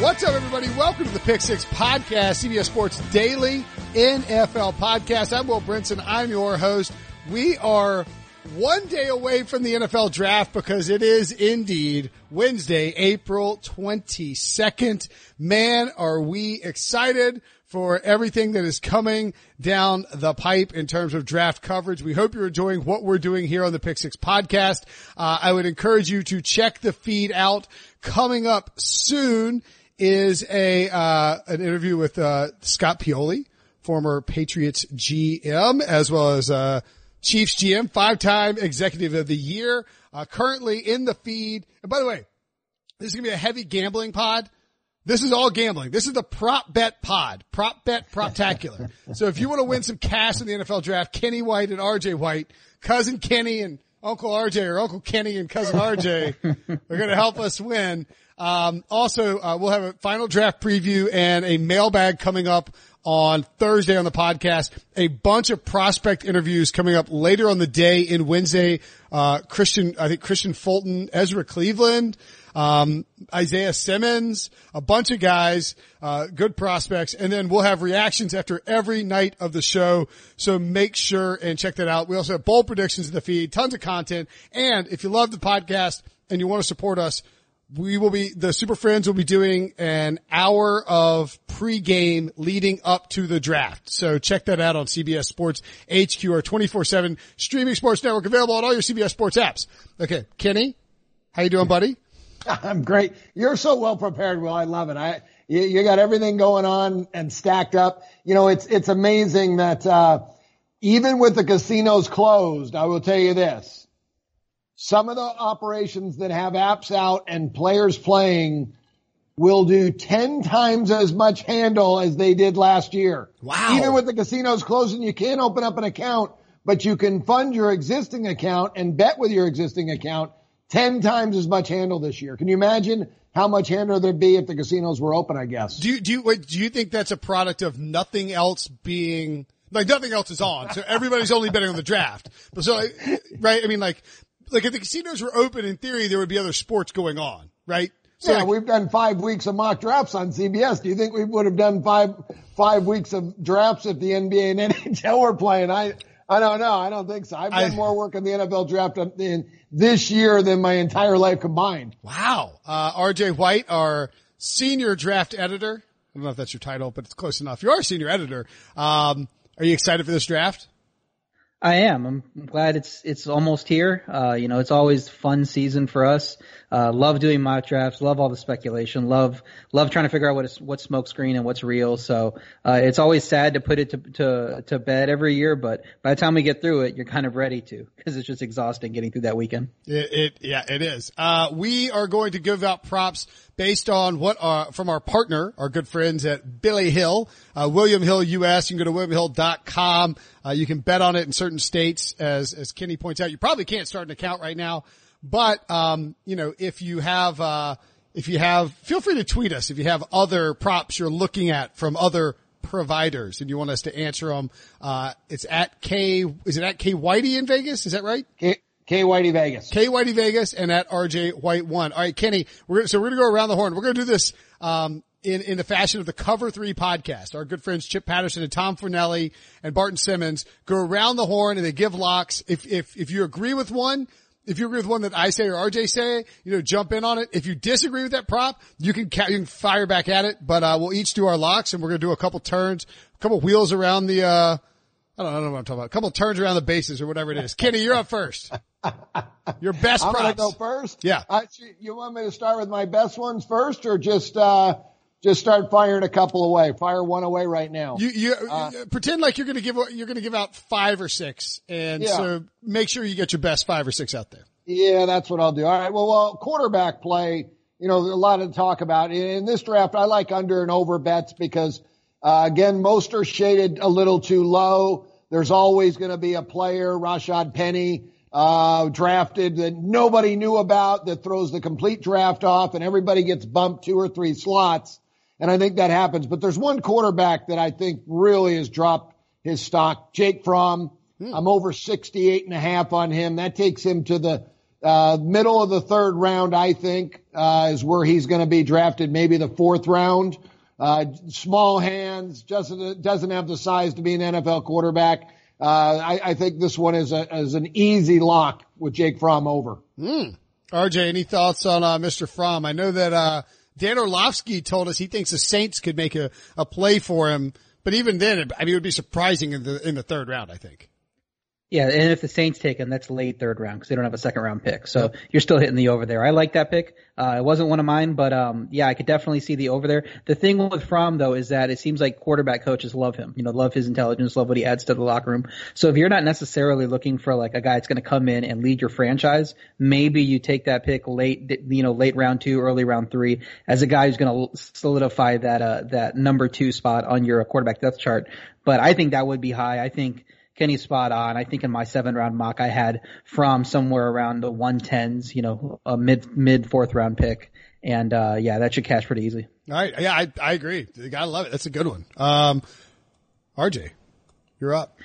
What's up, everybody? Welcome to the Pick Six Podcast, CBS Sports Daily NFL Podcast. I'm Will Brinson. I'm your host. We are one day away from the NFL draft because it is indeed Wednesday, April 22nd. Man, are we excited for everything that is coming down the pipe in terms of draft coverage. We hope you're enjoying what we're doing here on the Pick Six podcast. Uh, I would encourage you to check the feed out coming up soon is a uh, an interview with uh, Scott Pioli, former Patriots GM, as well as uh, Chiefs GM, five-time Executive of the Year, uh, currently in the feed. And by the way, this is gonna be a heavy gambling pod. This is all gambling. This is the prop bet pod, prop bet proptacular. so if you want to win some cash in the NFL draft, Kenny White and RJ White, cousin Kenny and Uncle RJ or Uncle Kenny and cousin RJ are going to help us win. Um, also, uh, we'll have a final draft preview and a mailbag coming up on Thursday on the podcast. A bunch of prospect interviews coming up later on the day in Wednesday. Uh, Christian, I think Kristian Fulton, Ezra Cleveland, um, Isaiah Simmons, a bunch of guys, uh, good prospects. And then we'll have reactions after every night of the show. So make sure and check that out. We also have bold predictions in the feed, tons of content. And if you love the podcast and you want to support us, we will be, the Super Friends will be doing an hour of pregame leading up to the draft. So check that out on CBS Sports HQ or 24-7 streaming sports network available on all your CBS Sports apps. Okay. Kenny, how you doing, buddy? I'm great. You're so well prepared, Will. I love it. I, you, you got everything going on and stacked up. You know, it's, it's amazing that, uh, even with the casinos closed, I will tell you this some of the operations that have apps out and players playing will do 10 times as much handle as they did last year. Wow. Even with the casinos closing, you can't open up an account, but you can fund your existing account and bet with your existing account 10 times as much handle this year. Can you imagine how much handle there'd be if the casinos were open, I guess? Do you, do you, wait, do you think that's a product of nothing else being like nothing else is on. So everybody's only betting on the draft. But so, right? I mean, like like if the casinos were open, in theory, there would be other sports going on, right? So yeah, like, we've done five weeks of mock drafts on CBS. Do you think we would have done five five weeks of drafts if the NBA and NHL were playing? I I don't know. I don't think so. I've done I, more work in the NFL draft in this year than my entire life combined. Wow. Uh, RJ White, our senior draft editor. I don't know if that's your title, but it's close enough. You are a senior editor. Um, are you excited for this draft? I am. I'm glad it's it's almost here. Uh, you know, it's always fun season for us. Uh, love doing mock drafts. Love all the speculation. Love love trying to figure out what is what's smokescreen and what's real. So uh, it's always sad to put it to, to to bed every year, but by the time we get through it, you're kind of ready to because it's just exhausting getting through that weekend. It, it yeah, it is. Uh, we are going to give out props based on what uh, from our partner, our good friends at Billy Hill, uh, William Hill US. You can go to williamhill.com. Uh, you can bet on it in certain states, as as Kenny points out. You probably can't start an account right now, but um, you know if you have uh, if you have, feel free to tweet us if you have other props you're looking at from other providers and you want us to answer them. Uh, it's at K. Is it at K Whitey in Vegas? Is that right? K- K Whitey Vegas. K Whitey Vegas and at RJ White one. All right, Kenny, we're so we're gonna go around the horn. We're gonna do this um, in, in the fashion of the Cover Three podcast. Our good friends Chip Patterson and Tom Fornelli and Barton Simmons go around the horn and they give locks. If, if, if you agree with one, if you agree with one that I say or RJ say, you know, jump in on it. If you disagree with that prop, you can, ca- you can fire back at it, but, uh, we'll each do our locks and we're going to do a couple turns, a couple wheels around the, uh, I don't, I don't know what I'm talking about. A couple turns around the bases or whatever it is. Kenny, you're up first. Your best I'm props. gonna go first. Yeah. Uh, you want me to start with my best ones first, or just uh, just start firing a couple away? Fire one away right now. You, you uh, pretend like you're going to give you're going to give out five or six, and Yeah. so make sure you get your best five or six out there. Yeah, that's what I'll do. All right. Well, well, quarterback play, you know, a lot of talk about in this draft. I like under and over bets because, uh, again, most are shaded a little too low. There's always going to be a player, Rashad Penny, uh, drafted that nobody knew about that throws the complete draft off and everybody gets bumped two or three slots. And I think that happens. But there's one quarterback that I think really has dropped his stock. Jake Fromm. I'm over 68 and a half on him. That takes him to the uh, middle of the third round, I think, uh, is where he's going to be drafted, maybe the fourth round. Uh, small hands, just doesn't have the size to be an NFL quarterback. Uh, I, I think this one is a, is an easy lock with Jake Fromm over. RJ, any thoughts on uh, Mr. Fromm? I know that uh, Dan Orlovsky told us he thinks the Saints could make a, a play for him, but even then, I mean, it would be surprising in the in the third round. I think. Yeah, and if the Saints take him, that's late third round because they don't have a second round pick. So you're still hitting the over there. I like that pick. Uh, it wasn't one of mine, but um, yeah, I could definitely see the over there. The thing with Fromm though is that it seems like quarterback coaches love him. You know, love his intelligence, love what he adds to the locker room. So if you're not necessarily looking for like a guy that's going to come in and lead your franchise, maybe you take that pick late, you know, late round two, early round three, as a guy who's going to solidify that uh that number two spot on your quarterback depth chart. But I think that would be high. I think. Kenny's spot on. I think in my seven round mock I had from somewhere around the one tens, you know, a mid mid fourth round pick. And uh yeah, that should cash pretty easy. All right, yeah, I I agree. You gotta love it. That's a good one. Um, RJ, you're up.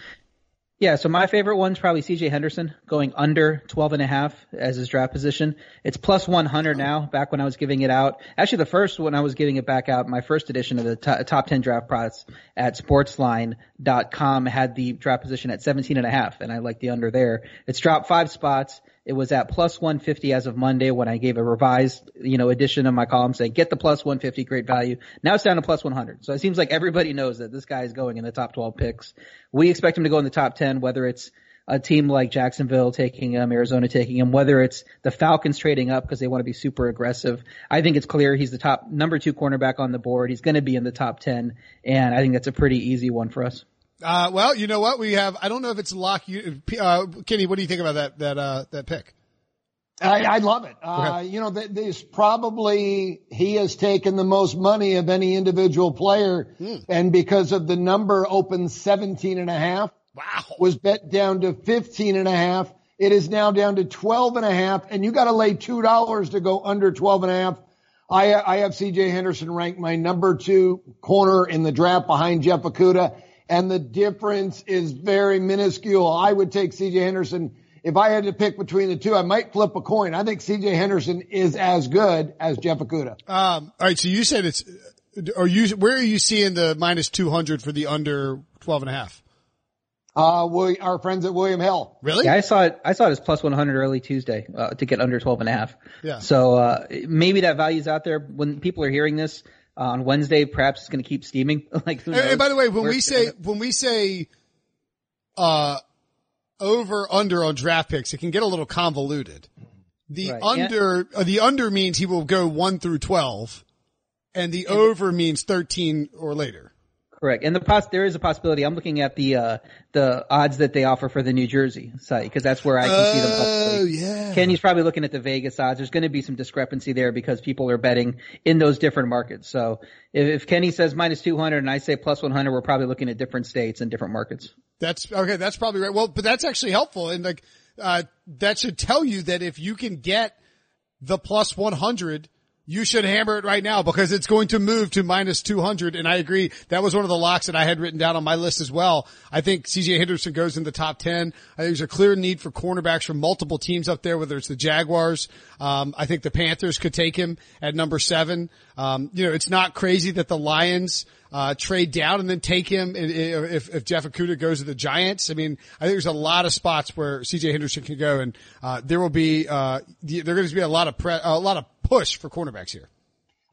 Yeah, so my favorite one's probably CJ Henderson going under 12 and a half as his draft position. It's plus 100 now, back when I was giving it out. Actually, the first when I was giving it back out, my first edition of the to- top 10 draft products at sportsline.com had the draft position at 17 and a half, and I like the under there. It's dropped five spots. It was at plus 150 as of Monday when I gave a revised, you know, edition of my column saying get the plus 150, great value. Now it's down to plus 100. So it seems like everybody knows that this guy is going in the top 12 picks. We expect him to go in the top 10, whether it's a team like Jacksonville taking him, Arizona taking him, whether it's the Falcons trading up because they want to be super aggressive. I think it's clear he's the top number two cornerback on the board. He's going to be in the top 10 and I think that's a pretty easy one for us. Uh, well, you know what? We have, I don't know if it's lock you, uh, Kenny, what do you think about that, that, uh, that pick? I, I love it. Uh, Okay. you know, th- there's probably, he has taken the most money of any individual player. And because of the number open 17 and a half, Wow. was bet down to 15 and a half. It is now down to 12 and a half and you got to lay $2 to go under 12 and a half. I, I have CJ Henderson ranked my number two corner in the draft behind Jeff Okudah and the difference is very minuscule. I would take CJ Henderson. If I had to pick between the two, I might flip a coin. I think CJ Henderson is as good as Jeff Okudah. Um, all right. So you said it's, are you, where are you seeing the minus 200 for the under 12 and a half? Uh, we, our friends at William Hill. Really? Yeah, I saw it. I saw it as plus 100 early Tuesday uh, to get under 12 and a half. Yeah. So uh, maybe that value's out there when people are hearing this uh, on Wednesday. Perhaps it's going to keep steaming. like, And, and by the way, when where we gonna say, when we say, uh, over under on draft picks, it can get a little convoluted. The Right. under, uh, the under means he will go one through 12 and the over means 13 or later. Correct. And the pos- there is a possibility. I'm looking at the uh, the odds that they offer for the New Jersey site because that's where I can see them. Oh, yeah. Kenny's probably looking at the Vegas odds. There's going to be some discrepancy there because people are betting in those different markets. So if, if Kenny says minus 200 and I say plus 100, we're probably looking at different states and different markets. That's okay. That's probably right. Well, but that's actually helpful. And like, uh, that should tell you that if you can get the plus 100 you should hammer it right now because it's going to move to minus 200. And I agree. That was one of the locks that I had written down on my list as well. I think CJ Henderson goes in the top 10. I think there's a clear need for cornerbacks from multiple teams up there, whether it's the Jaguars. Um, I think the Panthers could take him at number seven. Um, you know, it's not crazy that the Lions, uh, trade down and then take him if, if Jeff Okudah goes to the Giants. I mean, I think there's a lot of spots where CJ Henderson can go and, uh, there will be, uh, there going to be a lot of pre- a lot of push for cornerbacks here.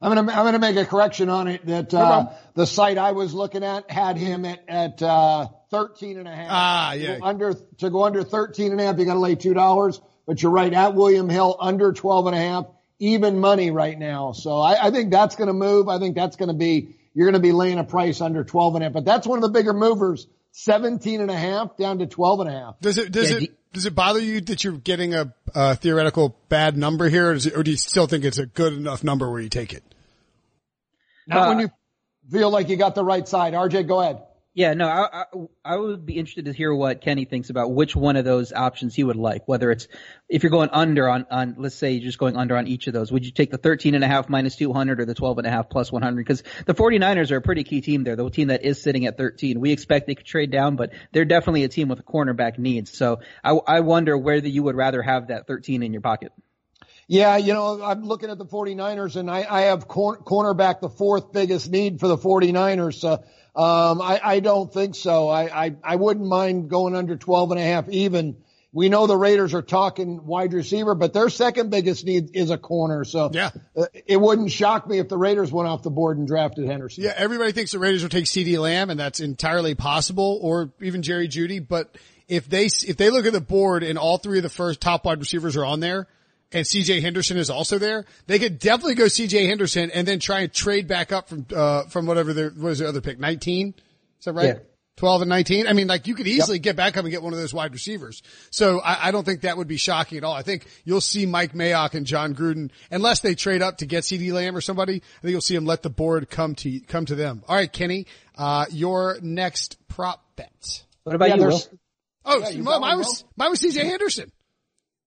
I'm gonna I'm gonna make a correction on it that uh, the site I was looking at had him at at uh, 13 and a half. Ah, yeah. To under to go under 13 and a half, you got to lay two dollars. But you're right at William Hill under 12 and a half, even money right now. So I, I think that's going to move. I think that's going to be you're going to be laying a price under 12 and a half. But that's one of the bigger movers. 17 and a half down to 12 and a half. Does it does yeah, it does it bother you that you're getting a, a theoretical bad number here, or, it, or, do you still think it's a good enough number where you take it? Not uh, when you feel like you got the right side. RJ, go ahead. Yeah, no, I, I, I would be interested to hear what Kenny thinks about which one of those options he would like. Whether it's if you're going under on on let's say you're just going under on each of those, would you take the 13 and a half minus 200 or the 12 and a half plus 100? Because the 49ers are a pretty key team there, the team that is sitting at 13. We expect they could trade down, but they're definitely a team with a cornerback needs. So I, I wonder whether you would rather have that 13 in your pocket. Yeah, you know, I'm looking at the 49ers and I, I have cor- cornerback the fourth biggest need for the 49ers. Uh, um, I, I don't think so. I, I, I wouldn't mind going under 12 and a half even. We know the Raiders are talking wide receiver, but their second biggest need is a corner. So yeah, uh, it wouldn't shock me if the Raiders went off the board and drafted Henderson. Yeah, everybody thinks the Raiders will take CeeDee Lamb and that's entirely possible or even Jerry Jeudy, But if they, if they look at the board and all three of the first top wide receivers are on there, and CJ Henderson is also there, they could definitely go CJ Henderson and then try and trade back up from, uh, from whatever the, what was the other pick? 19? Is that right? Yeah. 12 and 19. I mean, like you could easily yep. get back up and get one of those wide receivers. So I, I, don't think that would be shocking at all. I think you'll see Mike Mayock and Jon Gruden, unless they trade up to get CeeDee Lamb or somebody, I think you'll see them let the board come to, come to them. All right, Kenny, uh, your next prop bet. What about yeah, you, Will? Oh, yeah, mine was, mine was CJ Henderson.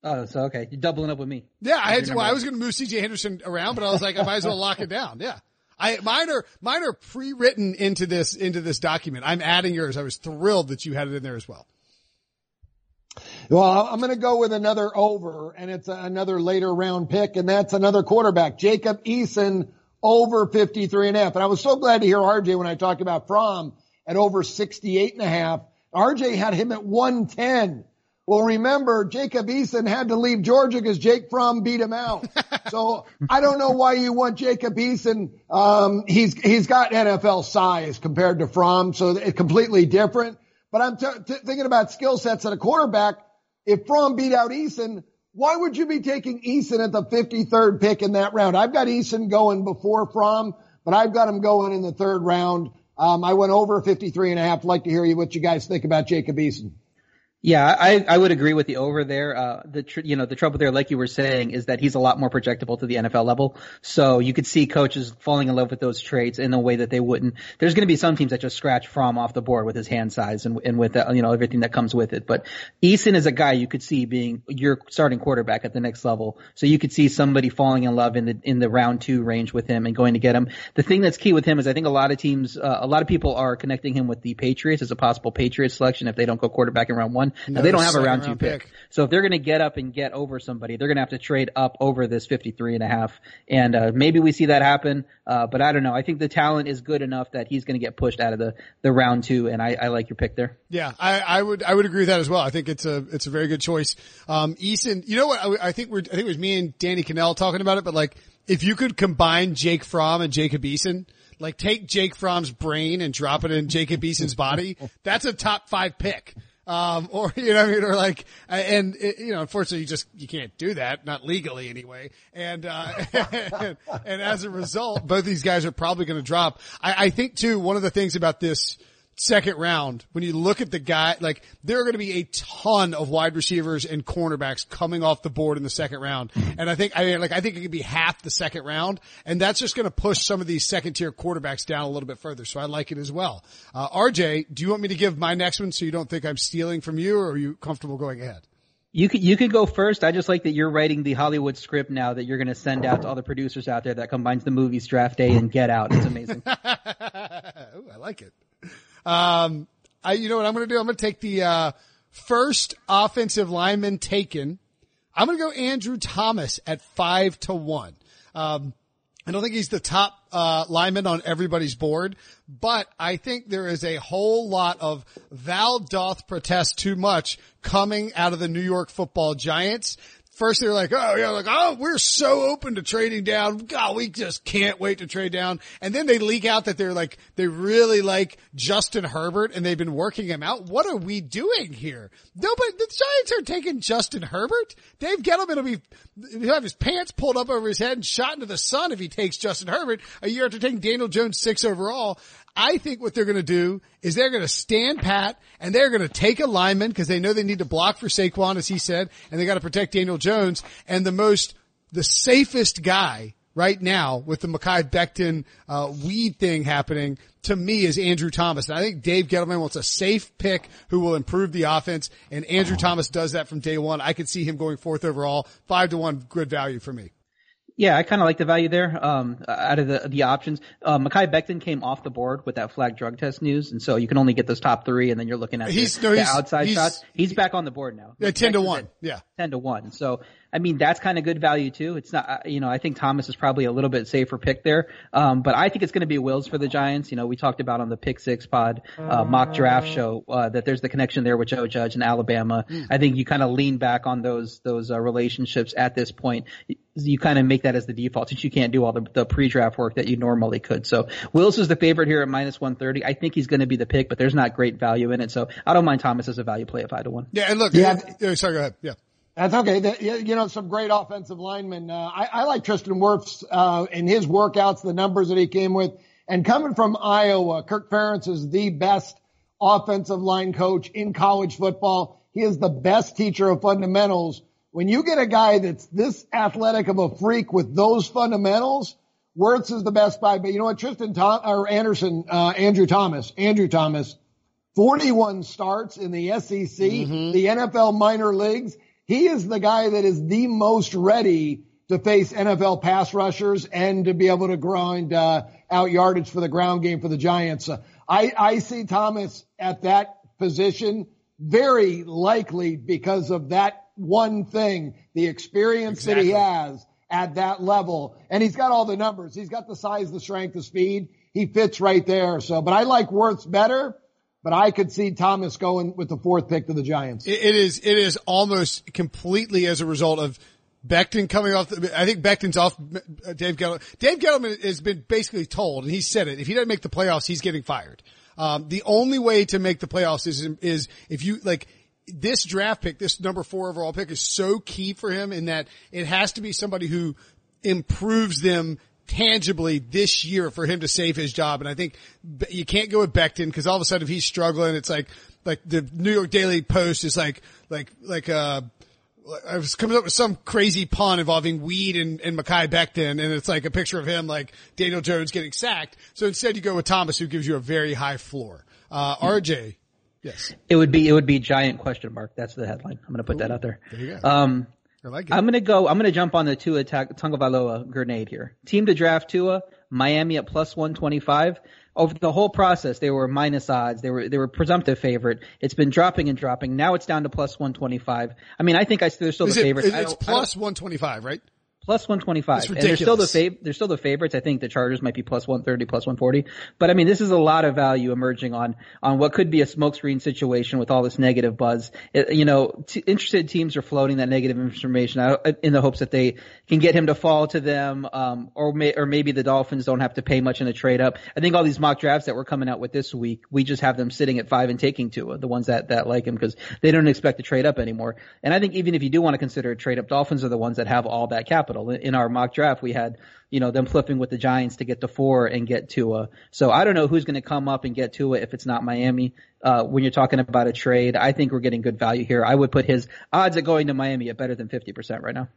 Oh, so okay, you're doubling up with me. Yeah, I had. To, well, I was going to move C.J. Henderson around, but I was like, I might as well lock it down. Yeah, I mine are mine are pre-written into this into this document. I'm adding yours. I was thrilled that you had it in there as well. Well, I'm going to go with another over, and it's another later round pick, and that's another quarterback, Jacob Eason, over 53 and a half. And I was so glad to hear RJ when I talked about Fromm at over 68 and a half. RJ had him at 110. Well, remember, Jacob Eason had to leave Georgia because Jake Fromm beat him out. so I don't know why you want Jacob Eason. Um, he's, he's got NFL size compared to Fromm, so it's completely different. But I'm t- t- thinking about skill sets at a quarterback. If Fromm beat out Eason, why would you be taking Eason at the 53rd pick in that round? I've got Eason going before Fromm, but I've got him going in the third round. Um, I went over 53 and a half. I'd like to hear you what you guys think about Jacob Eason. Yeah, I, I would agree with the over there. Uh, the tr- you know the trouble there, like you were saying, is that he's a lot more projectable to the NFL level. So you could see coaches falling in love with those traits in a way that they wouldn't. There's going to be some teams that just scratch Fromm off the board with his hand size and, and with the, you know everything that comes with it. But Eason is a guy you could see being your starting quarterback at the next level. So you could see somebody falling in love in the in the round two range with him and going to get him. The thing that's key with him is I think a lot of teams, uh, a lot of people are connecting him with the Patriots as a possible Patriots selection if they don't go quarterback in round one. Now, they don't have a round two pick. pick. So if they're going to get up and get over somebody, they're going to have to trade up over this 53 and a half. And, uh, maybe we see that happen. Uh, but I don't know. I think the talent is good enough that he's going to get pushed out of the, the round two. And I, I like your pick there. Yeah, I, I would, I would agree with that as well. I think it's a, it's a very good choice. Um, Eason, you know what? I, I think we're, I think it was me and Danny Kanell talking about it, but like, if you could combine Jake Fromm and Jacob Eason, like take Jake Fromm's brain and drop it in Jacob Eason's body, that's a top five pick. Um, or, you know, I mean, or like, and, you know, unfortunately you just, you can't do that, not legally anyway. And, uh, and, and, as a result, both these guys are probably going to drop. I, I think too, one of the things about this, second round, when you look at the guy, like there are going to be a ton of wide receivers and cornerbacks coming off the board in the second round. And I think, I mean, like, I think it could be half the second round and that's just going to push some of these second tier quarterbacks down a little bit further. So I like it as well. Uh, RJ, do you want me to give my next one so you don't think I'm stealing from you or are you comfortable going ahead? You could you could go first. I just like that you're writing the Hollywood script now that you're going to send out to all the producers out there that combines the movies Draft Day and Get Out. It's amazing. Ooh, I like it. Um, I you know what I'm going to do? I'm going to take the uh, first offensive lineman taken. I'm going to go Andrew Thomas at five to one. Um, I don't think he's the top uh, lineman on everybody's board, but I think there is a whole lot of Val doth protest too much coming out of the New York football giants first they're like, oh yeah, like, oh, we're so open to trading down. God, we just can't wait to trade down. And then they leak out that they're like, they really like Justin Herbert and they've been working him out. What are we doing here? Nobody, the Giants are taking Justin Herbert. Dave Gettleman will be, he'll have his pants pulled up over his head and shot into the sun if he takes Justin Herbert a year after taking Daniel Jones six overall. I think what they're going to do is they're going to stand pat and they're going to take a lineman because they know they need to block for Saquon, as he said, and they got to protect Daniel Jones. And the most, the safest guy right now with the Mekhi Becton uh, weed thing happening to me is Andrew Thomas. And I think Dave Gettleman wants a safe pick who will improve the offense. And Andrew Thomas does that from day one. I could see him going fourth overall, five to one, good value for me. Yeah, I kind of like the value there. Um, out of the the options, uh, Mekhi Becton came off the board with that flag drug test news, and so you can only get those top three, and then you're looking at he's, the, no, the outside he's, shots. He's back on the board now. Yeah, ten to one. Yeah, ten to one. So I mean, that's kind of good value too. It's not, uh, you know, I think Thomas is probably a little bit safer pick there. Um, but I think it's going to be Wills for the Giants. You know, we talked about on the Pick Six Pod uh, mock draft show uh, that there's the connection there with Joe Judge and Alabama. Mm. I think you kind of lean back on those those uh, relationships at this point. You kind of make that as the default since you can't do all the, the pre-draft work that you normally could. So Wills is the favorite here at minus 130. I think he's going to be the pick, but there's not great value in it. So I don't mind Thomas as a value play at five to one. Yeah, and look, yeah, sorry, go ahead. Yeah. That's okay. The, you know, some great offensive linemen. Uh, I, I, like Tristan Wirfs uh, in his workouts, the numbers that he came with. And coming from Iowa, Kirk Ferentz is the best offensive line coach in college football. He is the best teacher of fundamentals. When you get a guy that's this athletic of a freak with those fundamentals, Wirfs is the best buy. But you know what? Tristan Tom, or Anderson, uh, Andrew Thomas, Andrew Thomas, 41 starts in the SEC, mm-hmm. the NFL minor leagues. He is the guy that is the most ready to face NFL pass rushers and to be able to grind uh, out yardage for the ground game for the Giants. Uh, I, I see Thomas at that position very likely because of that one thing, the experience exactly. that he has at that level. And he's got all the numbers. He's got the size, the strength, the speed. He fits right there. So, but I like Wirfs better but I could see Thomas going with the fourth pick to the Giants. it is, it is almost completely as a result of Becton coming off. The, I think Becton's off Dave Gettleman. Dave Gettleman has been basically told, and he said it, if he doesn't make the playoffs, he's getting fired. Um, the only way to make the playoffs is, is if you like, this draft pick, this number four overall pick is so key for him in that it has to be somebody who improves them tangibly this year for him to save his job. And I think you can't go with Becton because all of a sudden if he's struggling, it's like, like the New York Daily Post is like, like, like, uh, I was coming up with some crazy pun involving weed and, and Mekhi Becton, and it's like a picture of him like Daniel Jones getting sacked. So instead you go with Thomas, who gives you a very high floor. Uh, RJ, yes. It would be, it would be giant question mark. That's the headline. I'm going to put Ooh, that out there. there you go. Um, I like it. I'm gonna go. I'm gonna jump on the Tua Tagovailoa grenade here. Team to draft Tua, Miami at plus 125. Over the whole process, they were minus odds. They were they were presumptive favorite. It's been dropping and dropping. Now it's down to plus 125. I mean, I think I they're still Is the favorite. It's plus 125, right? Plus 125. And they're still the fav- they're still the favorites. I think the Chargers might be plus 130, plus 140. But I mean, this is a lot of value emerging on on what could be a smokescreen situation with all this negative buzz. It, you know, t- interested teams are floating that negative information out in the hopes that they can get him to fall to them, um, or may, or maybe the Dolphins don't have to pay much in a trade up. I think all these mock drafts that we're coming out with this week, we just have them sitting at five and taking two, the ones that that like him because they don't expect to trade up anymore. And I think even if you do want to consider a trade up, Dolphins are the ones that have all that capital capital. In our mock draft, we had, you know, them flipping with the Giants to get to four and get Tua. So I don't know who's going to come up and get Tua if it's not Miami. Uh, when you're talking about a trade, I think we're getting good value here. I would put his odds of going to Miami at better than 50% right now.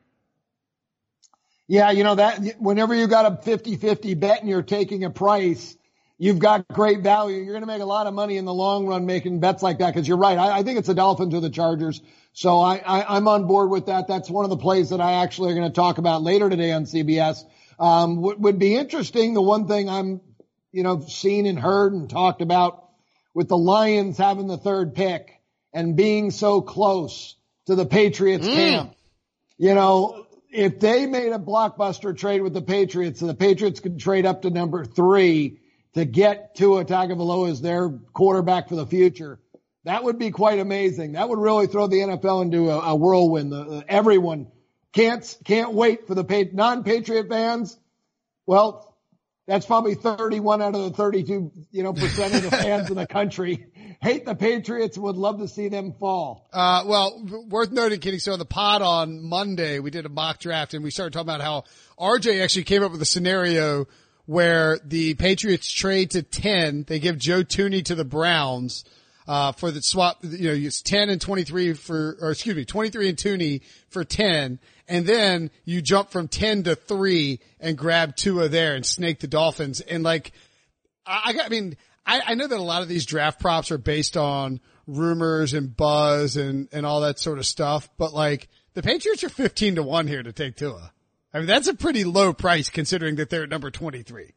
Yeah, you know that whenever you got a 50-50 bet and you're taking a price, you've got great value. You're going to make a lot of money in the long run making bets like that. Cause you're right. I, I think it's the Dolphins or the Chargers. So I, I, am on board with that. That's one of the plays that I actually are going to talk about later today on CBS. Um, what would be interesting, the one thing I'm, you know, seen and heard and talked about with the Lions having the third pick and being so close to the Patriots mm. camp. You know, if they made a blockbuster trade with the Patriots, and the Patriots could trade up to number three to get Tua Tagovailoa as their quarterback for the future. That would be quite amazing. That would really throw the NFL into a, a whirlwind. The, the, everyone can't can't wait for the non-Patriot fans. Well, that's probably 31 out of the 32, you know, percent of the fans in the country hate the Patriots and would love to see them fall. Uh, well, worth noting, Kenny. So on the pod on Monday, we did a mock draft and we started talking about how RJ actually came up with a scenario where the Patriots trade to 10. They give Joe Thuney to the Browns, uh, for the swap, you know, it's 10 and 23 for, or excuse me, 23 and Thuney for 10 and then you jump from 10 to 3 and grab Tua there and snake the Dolphins. And like, I, I mean, I, I know that a lot of these draft props are based on rumors and buzz and, and all that sort of stuff, but like, the Patriots are 15 to 1 here to take Tua. I mean, that's a pretty low price considering that they're at number 23.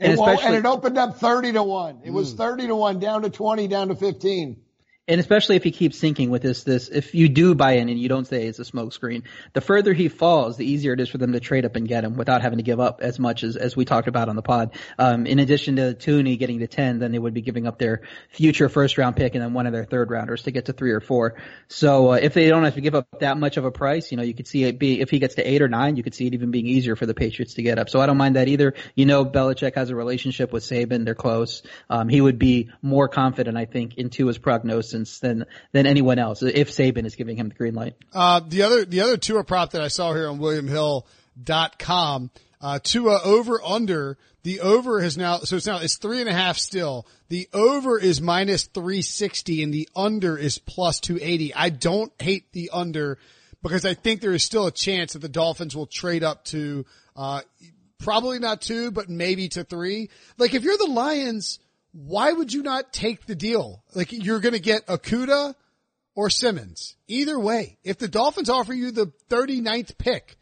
And, and it opened up 30 to 1. It was mm. 30 to 1 down to 20 down to 15 and especially if he keeps sinking with this, this, if you do buy in and you don't say it's a smokescreen, the further he falls, the easier it is for them to trade up and get him without having to give up as much as, as we talked about on the pod. Um, in addition to Thuney getting to 10, then they would be giving up their future first round pick and then one of their third rounders to get to three or four. So, uh, if they don't have to give up that much of a price, you know, you could see it be, if he gets to eight or nine, you could see it even being easier for the Patriots to get up. So I don't mind that either. You know, Belichick has a relationship with Saban. They're close. Um, he would be more confident, I think, into his prognosis than, than anyone else if Saban is giving him the green light. Uh, the other, the other Tua prop that I saw here on WilliamHill.com, uh, Tua over under, the over has now, so it's now, it's three and a half still. The over is minus 360 and the under is plus 280. I don't hate the under because I think there is still a chance that the Dolphins will trade up to, uh, probably not two, but maybe to three. Like if you're the Lions, why would you not take the deal? Like you're going to get Okudah or Simmons. Either way, if the Dolphins offer you the 39th pick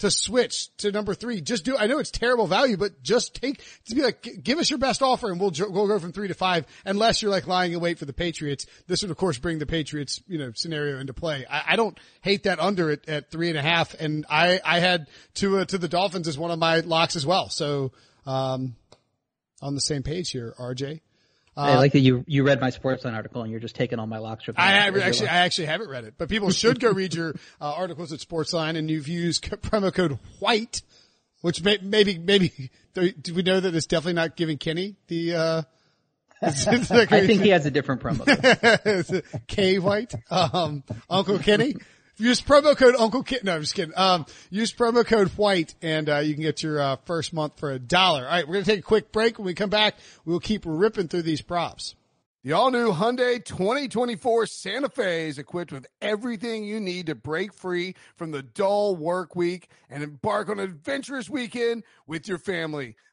to switch to number three, just do, I know it's terrible value, but just take, to be like, give us your best offer and we'll, we'll go from three to five unless you're like lying in wait for the Patriots. This would of course bring the Patriots, you know, scenario into play. I, I don't hate that under at, at three and a half and I, I had to, uh, to the Dolphins as one of my locks as well. So, um, on the same page here, RJ. Uh, I like that you you read my Sportsline article and you're just taking all my locks. From I actually I actually haven't read it, but people should go read your uh, articles at Sportsline, and you've used promo code White, which may, maybe maybe do we know that it's definitely not giving Kenny the. uh I think he has a different promo. K White, um, Uncle Kenny. Use promo code Uncle Kit. No, I'm just kidding. Um, use promo code White and, uh, you can get your, uh, first month for a dollar. All right. We're to take a quick break. When we come back, we'll keep ripping through these props. The all new Hyundai 2024 Santa Fe is equipped with everything you need to break free from the dull work week and embark on an adventurous weekend with your family.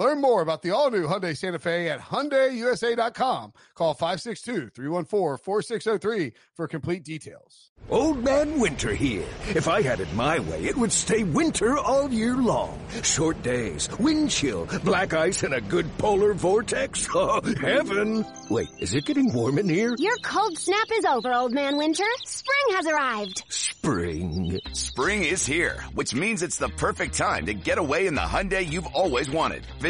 Learn more about the all-new Hyundai Santa Fe at HyundaiUSA.com. Call 562-314-4603 for complete details. Old Man Winter here. If I had it my way, it would stay winter all year long. Short days, wind chill, black ice, and a good polar vortex. Oh, heaven. Wait, is it getting warm in here? Your cold snap is over, Old Man Winter. Spring has arrived. spring. Spring is here, which means it's the perfect time to get away in the Hyundai you've always wanted. Visit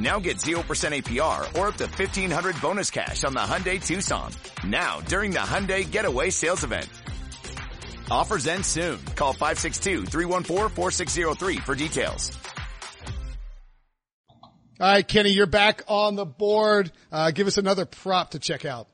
Now get 0% APR or up to 1500 bonus cash on the Hyundai Tucson. Now during the Hyundai Getaway Sales Event. Offers end soon. Call 562-314-4603 for details. All right, Kenny, you're back on the board. Uh, give us another prop to check out.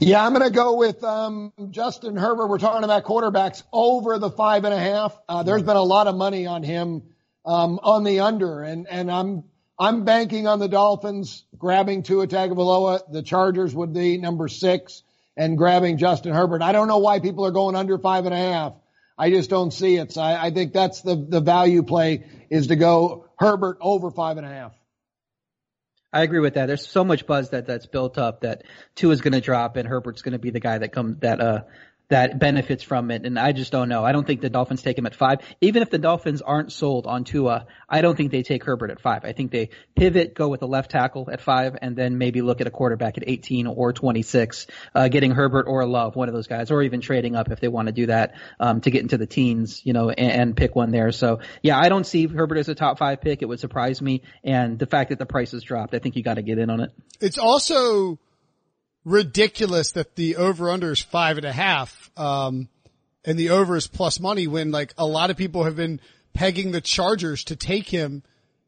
Yeah, I'm going to go with um, Justin Herbert. We're talking about quarterbacks over the five and a half. Uh, there's been a lot of money on him um, on the under, and and I'm I'm banking on the Dolphins grabbing Tua Tagovailoa. The Chargers would be number six and grabbing Justin Herbert. I don't know why people are going under five and a half. I just don't see it. So I, I think that's the the value play is to go Herbert over five and a half. I agree with that. There's so much buzz that that's built up that Tua is going to drop and Herbert's going to be the guy that come that uh that benefits from it. And I just don't know. I don't think the Dolphins take him at five. Even if the Dolphins aren't sold on Tua, I don't think they take Herbert at five. I think they pivot, go with a left tackle at five, and then maybe look at a quarterback at 18 or 26, uh, getting Herbert or Love, one of those guys, or even trading up if they want to do that, um, to get into the teens, you know, and, and pick one there. So yeah, I don't see Herbert as a top five pick. It would surprise me. And the fact that the price has dropped, I think you got to get in on it. It's also, ridiculous that the over under is five and a half, um, and the over is plus money when like a lot of people have been pegging the Chargers to take him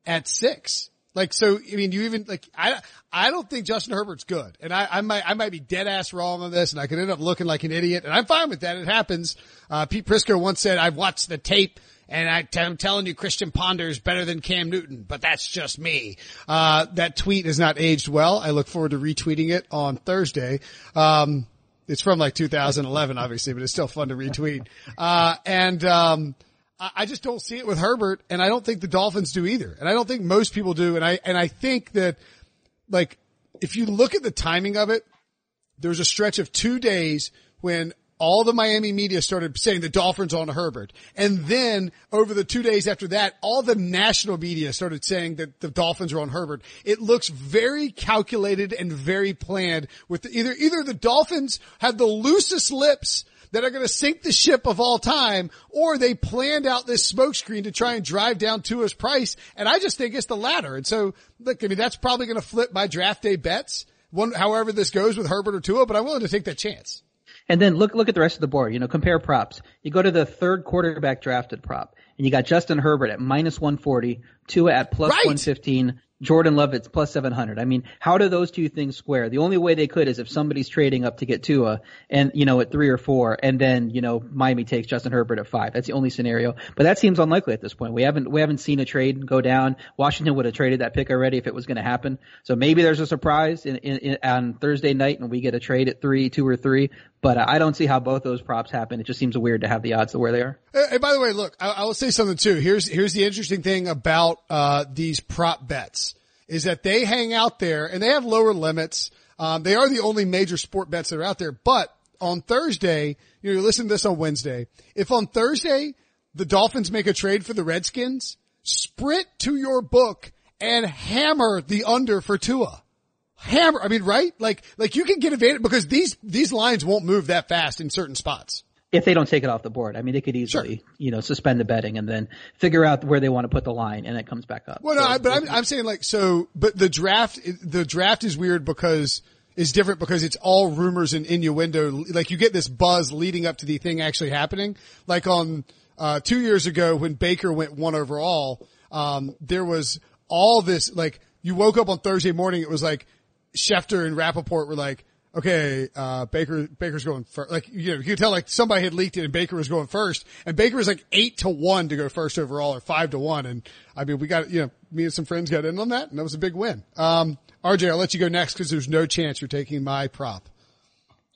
at six. Like, so, I mean, you even, like, I, I don't think Justin Herbert's good. And I, I might, I might be dead ass wrong on this and I could end up looking like an idiot and I'm fine with that. It happens. Uh, Pete Prisco once said, I've watched the tape and I, am telling you, Christian Ponder is better than Cam Newton, but that's just me. Uh, that tweet has not aged well. I look forward to retweeting it on Thursday. Um, it's from like 2011, obviously, but it's still fun to retweet. Uh, and, um, I just don't see it with Herbert, and I don't think the Dolphins do either. And I don't think most people do. And I, and I think that, like, if you look at the timing of it, there's a stretch of two days when all the Miami media started saying the Dolphins on Herbert. And then over the two days after that, all the national media started saying that the Dolphins are on Herbert. It looks very calculated and very planned with the, either, either the Dolphins have the loosest lips that are going to sink the ship of all time, or they planned out this smokescreen to try and drive down Tua's price. And I just think it's the latter. And so, look, I mean, that's probably going to flip my draft day bets, one, however this goes with Herbert or Tua, but I'm willing to take that chance. And then look look at the rest of the board. You know, compare props. You go to the third quarterback drafted prop, and you got Justin Herbert at minus 140, Tua at plus right. 115, Jordan Love it's plus 700. I mean, how do those two things square? The only way they could is if somebody's trading up to get Tua and, you know, at three or four and then, you know, Miami takes Justin Herbert at five. That's the only scenario. But that seems unlikely at this point. We haven't, we haven't seen a trade go down. Washington would have traded that pick already if it was going to happen. So maybe there's a surprise in, in, in, on Thursday night and we get a trade at three, two or three. But I don't see how both those props happen. It just seems weird to have the odds to where they are. By the way, look, I, I will say something too. Here's, here's the interesting thing about, uh, these prop bets is that they hang out there and they have lower limits. Um, they are the only major sport bets that are out there. But on Thursday, you know, listen to this on Wednesday. If on Thursday the Dolphins make a trade for the Redskins, sprint to your book and hammer the under for Tua. Hammer. I mean, right? Like, like you can get advantage because these, these lines won't move that fast in certain spots if they don't take it off the board. I mean, they could easily, sure. you know, suspend the betting and then figure out where they want to put the line and it comes back up. Well, so, no, I, but I'm, I'm saying like, so, but the draft, the draft is weird because is different because it's all rumors and innuendo. Like you get this buzz leading up to the thing actually happening. Like on, uh, two years ago when Baker went one overall, um, there was all this, like you woke up on Thursday morning, it was like Schefter and Rapoport were like, okay, uh, Baker, Baker's going first. Like, you know, you could tell like somebody had leaked it and Baker was going first and Baker was like eight to one to go first overall or five to one. And I mean, we got, you know, me and some friends got in on that and that was a big win. Um, RJ, I'll let you go next because there's no chance you're taking my prop.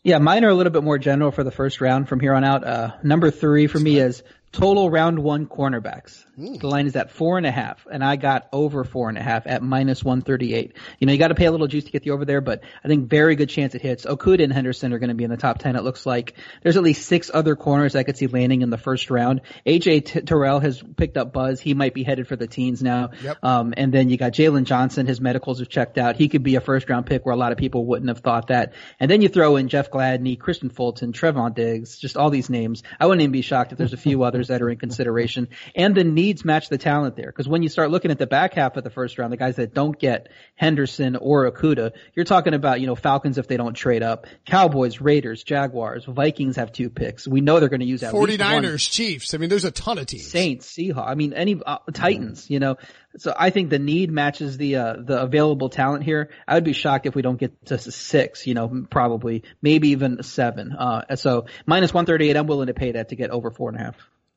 Yeah, mine are a little bit more general for the first round from here on out. Uh, number three for me is Total round one cornerbacks. The line is at four and a half, and I got over four and a half at minus 138. You know, you got to pay a little juice to get the over there, but I think very good chance it hits. Okudah and Henderson are going to be in the top 10. It looks like there's at least six other corners I could see landing in the first round. AJ T- Terrell has picked up buzz. He might be headed for the teens now. Yep. Um, and then you got Jaylon Johnson. His medicals have checked out. He could be a first round pick where a lot of people wouldn't have thought that. And then you throw in Jeff Gladney, Kristian Fulton, Trevon Diggs, just all these names. I wouldn't even be shocked if there's a few others that are in consideration. And the needs match the talent there. Cause when you start looking at the back half of the first round, the guys that don't get Henderson or Okudah, you're talking about, you know, Falcons if they don't trade up, Cowboys, Raiders, Jaguars, Vikings have two picks. We know they're going to use at least one. 49ers, Chiefs. I mean, there's a ton of teams. Saints, Seahawks. I mean, any uh, Titans. You know, so I think the need matches the uh, the available talent here. I would be shocked if we don't get to six. You know, probably maybe even seven. Uh, so minus one thirty eight. I'm willing to pay that to get over four and a half.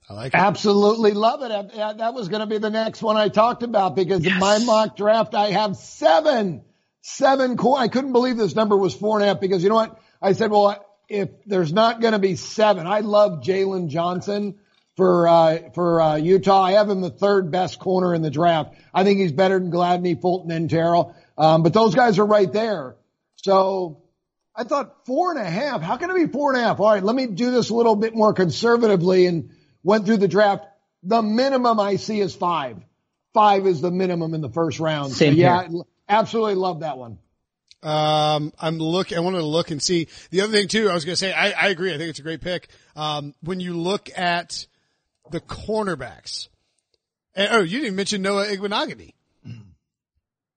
I like it. Absolutely love it. That was going to be the next one I talked about because in my mock draft, I have seven, seven core. I couldn't believe this number was four and a half because you know what? I said, well, if there's not going to be seven, I love Jaylon Johnson for, uh, for, uh, Utah. I have him the third best corner in the draft. I think he's better than Gladney, Fulton, and Terrell. Um, but those guys are right there. So I thought four and a half. How can it be four and a half? All right, let me do this a little bit more conservatively and went through the draft. The minimum I see is five. Five is the minimum in the first round. Same so yeah, here. absolutely love that one. Um, I'm look. I wanted to look and see the other thing too. I was going to say I, I agree. I think it's a great pick. Um, when you look at the cornerbacks, and, oh, you didn't mention Noah Igbinoghene.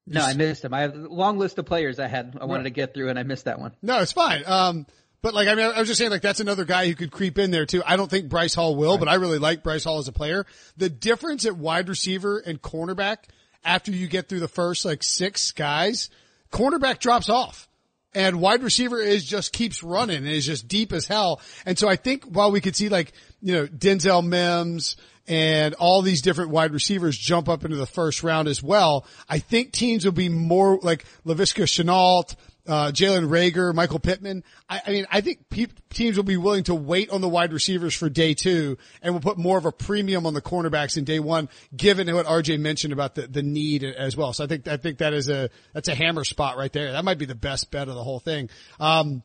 No, I missed him. I have a long list of players I had I wanted to get through, and I missed that one. No, it's fine. Um, but like I mean, I was just saying like that's another guy who could creep in there too. I don't think Bryce Hall will, but I really like Bryce Hall as a player. The difference at wide receiver and cornerback after you get through the first like six guys, cornerback drops off. And wide receiver is just keeps running and is just deep as hell. And so I think while we could see like, you know, Denzel Mims and all these different wide receivers jump up into the first round as well, I think teams will be more like Laviska Shenault, uh, Jalen Reagor, Michael Pittman. I, I mean, I think pe- teams will be willing to wait on the wide receivers for day two and will put more of a premium on the cornerbacks in day one, given what RJ mentioned about the, the need as well. So I think, I think that is a, that's a hammer spot right there. That might be the best bet of the whole thing. Um,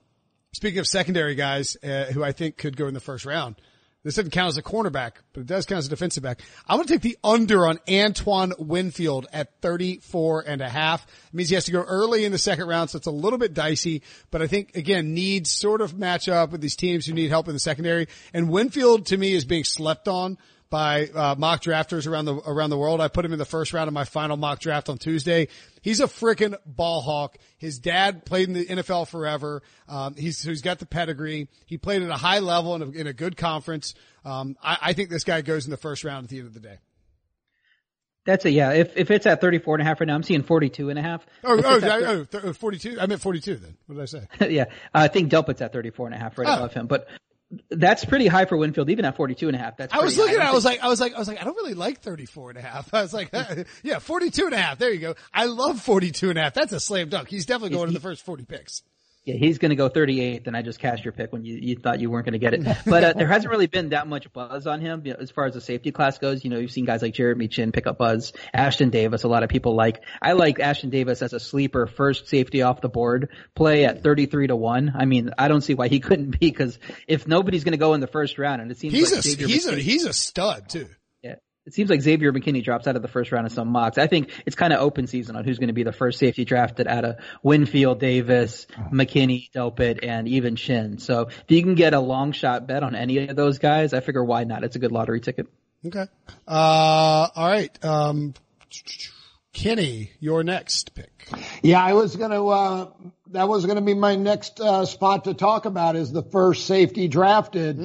speaking of secondary guys, uh, who I think could go in the first round, this doesn't count as a cornerback, but it does count as a defensive back. I'm going to take the under on Antoine Winfield at 34 and a half. It means he has to go early in the second round, so it's a little bit dicey, but I think again, needs sort of match up with these teams who need help in the secondary. And Winfield to me is being slept on by uh, mock drafters around the around the world. I put him in the first round of my final mock draft on Tuesday. He's a freaking ball hawk. His dad played in the NFL forever. Um, he's he's got the pedigree. He played at a high level in a, in a good conference. Um, I, I think this guy goes in the first round at the end of the day. That's it. Yeah. If if it's at 34 and a half right now, I'm seeing 42 and a half. Oh, oh, I- oh, 42. I meant 42 then. What did I say? yeah, I think Delpit's at 34 and a half right Oh. above him, but that's pretty high for Winfield, even at 42 and a half. That's I was looking at I was like, I was like, I was like, I don't really like 34 and a half. I was like, uh, yeah, 42 and a half. There you go. I love 42 and a half. That's a slam dunk. He's definitely going to the first 40 picks. Yeah, he's going to go 38th, and I just cashed your pick when you, you thought you weren't going to get it. But uh, there hasn't really been that much buzz on him you know, as far as the safety class goes. You know, you've seen guys like Jeremy Chinn pick up buzz, Ashtyn Davis. A lot of people like. I like Ashtyn Davis as a sleeper first safety off the board play at 33 to one. I mean, I don't see why he couldn't be because if nobody's going to go in the first round, and it seems He's like a, he's a, he's a stud too. Yeah. It seems like Xavier McKinney drops out of the first round of some mocks. I think it's kind of open season on who's going to be the first safety drafted out of Winfield, Davis, McKinney, Delpit, and even Chinn. So if you can get a long shot bet on any of those guys, I figure why not? It's a good lottery ticket. Okay. Uh, all right. Um, Kenny, your next pick. Yeah, I was going to, uh, that was going to be my next, uh, spot to talk about is the first safety drafted.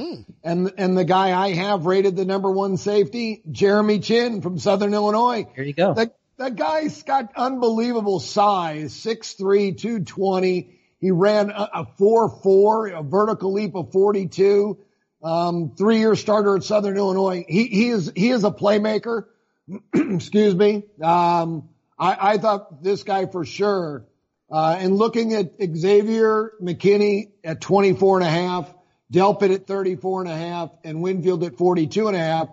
And, and the guy I have rated the number one safety, Jeremy Chinn from Southern Illinois. Here you go. That, that guy's got unbelievable size, 6'3", 220. He ran a, a 4'4", a vertical leap of 42. Um, three-year starter at Southern Illinois. He, he is, he is a playmaker. Excuse me. Um, I, I thought this guy for sure. Uh, and looking at Xavier McKinney at 24 and a half, Delpit at 34 and a half, and Winfield at 42 and a half.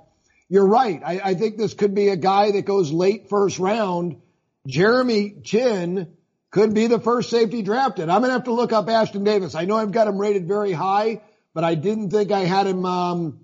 You're right. I, I think this could be a guy that goes late first round. Jeremy Chinn could be the first safety drafted. I'm going to have to look up Ashtyn Davis. I know I've got him rated very high, but I didn't think I had him, um,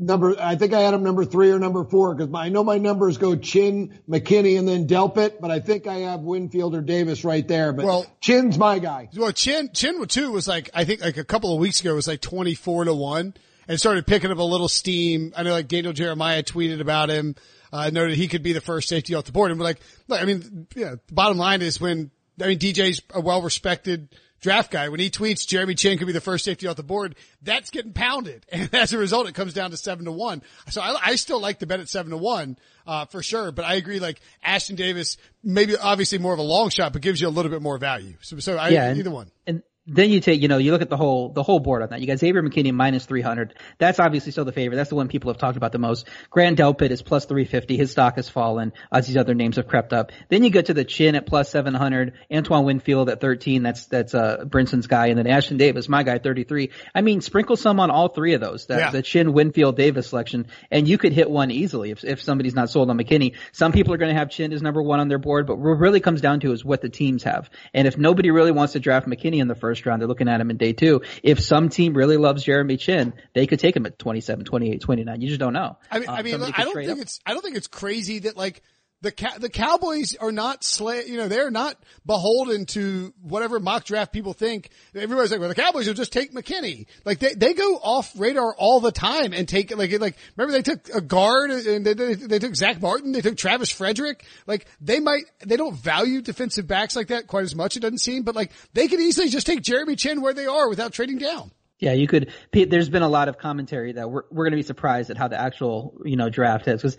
number, I think I had him number three or number four because I know my numbers go Chinn, McKinney, and then Delpit, but I think I have Winfield or Davis right there. But well, Chinn's my guy. Well, Chin, Chinn too was like, I think like a couple of weeks ago was like 24 to one and started picking up a little steam. I know like Daniel Jeremiah tweeted about him, I uh, noted he could be the first safety off the board. And we're like, look, I mean, yeah, the bottom line is when, I mean, DJ's a well respected draft guy. When he tweets Jeremy Chinn could be the first safety off the board, that's getting pounded. And as a result, it comes down to seven to one. So I, I still like the bet at seven to one, uh, for sure. But I agree, like Ashtyn Davis, maybe obviously more of a long shot, but gives you a little bit more value. So, so I, yeah, either one. And then you take, you know, you look at the whole, the whole board on that. You got Xavier McKinney minus 300. That's obviously still the favorite. That's the one people have talked about the most. Grant Delpit is plus 350. His stock has fallen as these other names have crept up. Then you get to the Chinn at plus 700. Antoine Winfield at 13. That's, that's, uh, Brinson's guy. And then Ashtyn Davis, my guy, 33. I mean, sprinkle some on all three of those. The, yeah. the Chinn, Winfield, Davis selection. And you could hit one easily if, if somebody's not sold on McKinney. Some people are going to have Chinn as number one on their board, but what really comes down to is what the teams have. And if nobody really wants to draft McKinney in the first round, they're looking at him in day two. If some team really loves Jeremy Chinn, they could take him at 27, 28, 29. You just don't know. I mean, uh, I mean, I don't think up. it's, I don't think it's crazy that like, the the Cowboys are not slay, you know, they're not beholden to whatever mock draft people think. Everybody's like, well, the Cowboys will just take McKinney. Like they, they go off radar all the time and take like, like, remember they took a guard and they, they, they took Zach Martin, they took Travis Frederick. Like they might, they don't value defensive backs like that quite as much, it doesn't seem, but like they could easily just take Jeremy Chinn where they are without trading down. Yeah, you could. There's been a lot of commentary that we're we're going to be surprised at how the actual you know draft is because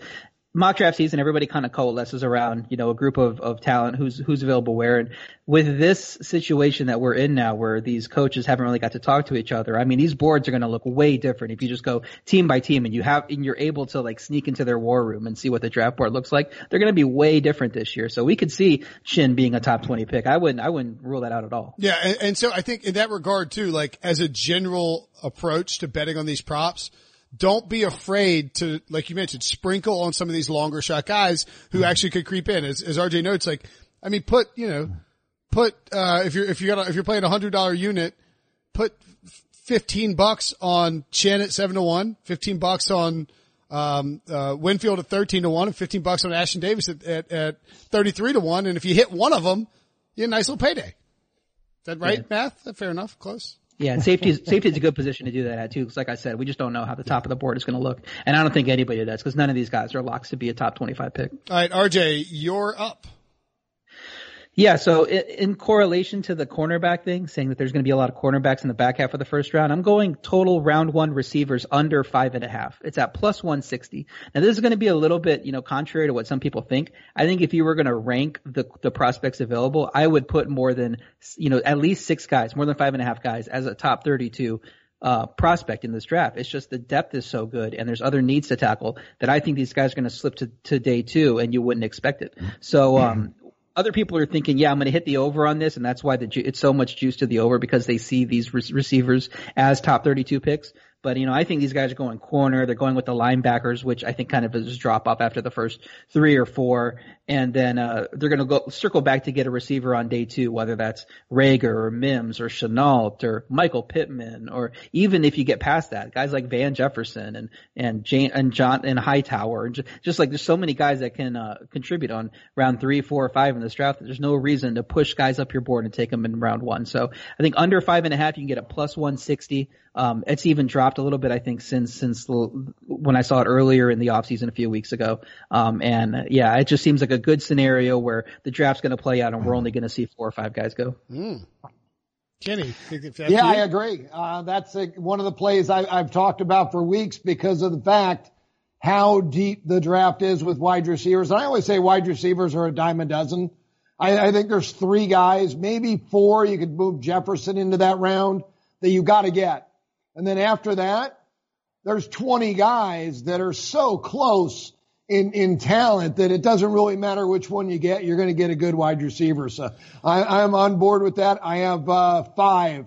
mock draft season, everybody kind of coalesces around, you know, a group of, of talent who's, who's available where. And with this situation that we're in now where these coaches haven't really got to talk to each other, I mean, these boards are going to look way different if you just go team by team and you have, and you're able to like sneak into their war room and see what the draft board looks like. They're going to be way different this year. So we could see Chinn being a top 20 pick. I wouldn't, I wouldn't rule that out at all. Yeah. And, and so I think in that regard too, like as a general approach to betting on these props, don't be afraid to, like you mentioned, sprinkle on some of these longer shot guys who mm-hmm. actually could creep in. As, as RJ notes, like, I mean, put, you know, put, uh, if you're, if you got, if you're playing a hundred dollar unit, put 15 bucks on Chinn at seven to one, 15 bucks on, um, uh, Winfield at 13 to one and 15 bucks on Ashtyn Davis at, at, at 33 to one. And if you hit one of them, you get a nice little payday. Is that right, yeah. math? Fair enough. Close. Yeah, and safety is, safety is a good position to do that at too. Because like I said, we just don't know how the top of the board is going to look, and I don't think anybody does because none of these guys are locks to be a top twenty-five pick. All right, RJ, you're up. Yeah, so in correlation to the cornerback thing, saying that there's going to be a lot of cornerbacks in the back half of the first round, I'm going total round one receivers under five and a half. It's at plus 160. Now this is going to be a little bit, you know, contrary to what some people think. I think if you were going to rank the the prospects available, I would put more than, you know, at least six guys, more than five and a half guys as a top 32 uh, prospect in this draft. It's just the depth is so good and there's other needs to tackle that I think these guys are going to slip to, to day two and you wouldn't expect it. So, um, other people are thinking, yeah, I'm going to hit the over on this, and that's why the, ju- it's so much juice to the over because they see these re- receivers as top 32 picks. But you know, I think these guys are going corner. They're going with the linebackers, which I think kind of is drop off after the first three or four and then uh, they're going to go circle back to get a receiver on day two, whether that's Reagor or Mims or Shenault or Michael Pittman, or even if you get past that, guys like Van Jefferson and and Jane and John and Hightower, and just, just like there's so many guys that can uh, contribute on round three, four, or five in this draft. There's no reason to push guys up your board and take them in round one. So I think under five and a half, you can get a plus 160. Um, it's even dropped a little bit, I think, since since when I saw it earlier in the offseason a few weeks ago. Um, and yeah, it just seems like a good scenario where the draft's going to play out and we're only going to see four or five guys go. Mm. Kenny, yeah, you? I agree. Uh, that's a, one of the plays I, I've talked about for weeks because of the fact how deep the draft is with wide receivers. And I always say wide receivers are a dime a dozen. I, I think there's three guys, maybe four. You could move Jefferson into that round that you got to get. And then after that, there's 20 guys that are so close in, in talent that it doesn't really matter which one you get. You're going to get a good wide receiver. So I, I'm on board with that. I have, uh, five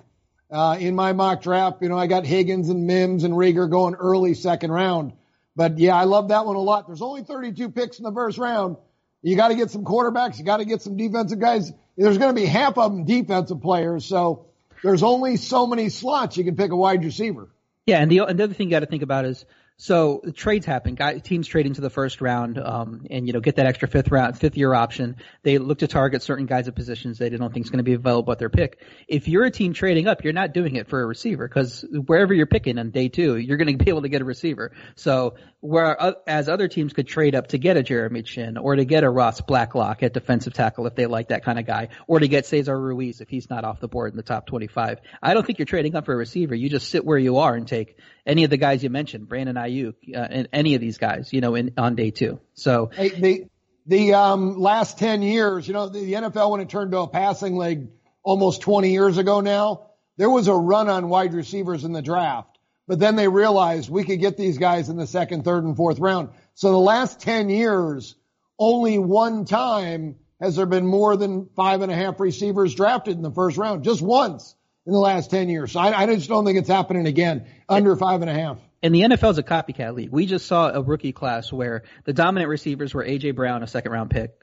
Uh, in my mock draft, you know, I got Higgins and Mims and Reagor going early second round. But yeah, I love that one a lot. There's only 32 picks in the first round. You got to get some quarterbacks. You got to get some defensive guys. There's going to be half of them defensive players. So there's only so many slots you can pick a wide receiver. Yeah, and the, and the other thing you got to think about is so trades happen. Teams trade into the first round, um, and you know get that extra fifth round, fifth year option. They look to target certain guys at positions they don't think is going to be available at their pick. If you're a team trading up, you're not doing it for a receiver because wherever you're picking on day two, you're going to be able to get a receiver. So where as other teams could trade up to get a Jeremy Chinn or to get a Ross Blacklock at defensive tackle if they like that kind of guy, or to get Cesar Ruiz if he's not off the board in the top 25. I don't think you're trading up for a receiver. You just sit where you are and take any of the guys you mentioned, Brandon Aiyuk, uh, and any of these guys, you know, in on day two. So hey, the the um, last ten years, you know, the, the NFL when it turned to a passing league almost 20 years ago now, there was a run on wide receivers in the draft. But then they realized we could get these guys in the second, third, and fourth round. So the last 10 years, only one time has there been more than five and a half receivers drafted in the first round. Just once in the last 10 years. So I, I just don't think it's happening again under five and a half. And the NFL is a copycat league. We just saw a rookie class where the dominant receivers were AJ Brown, a second round pick,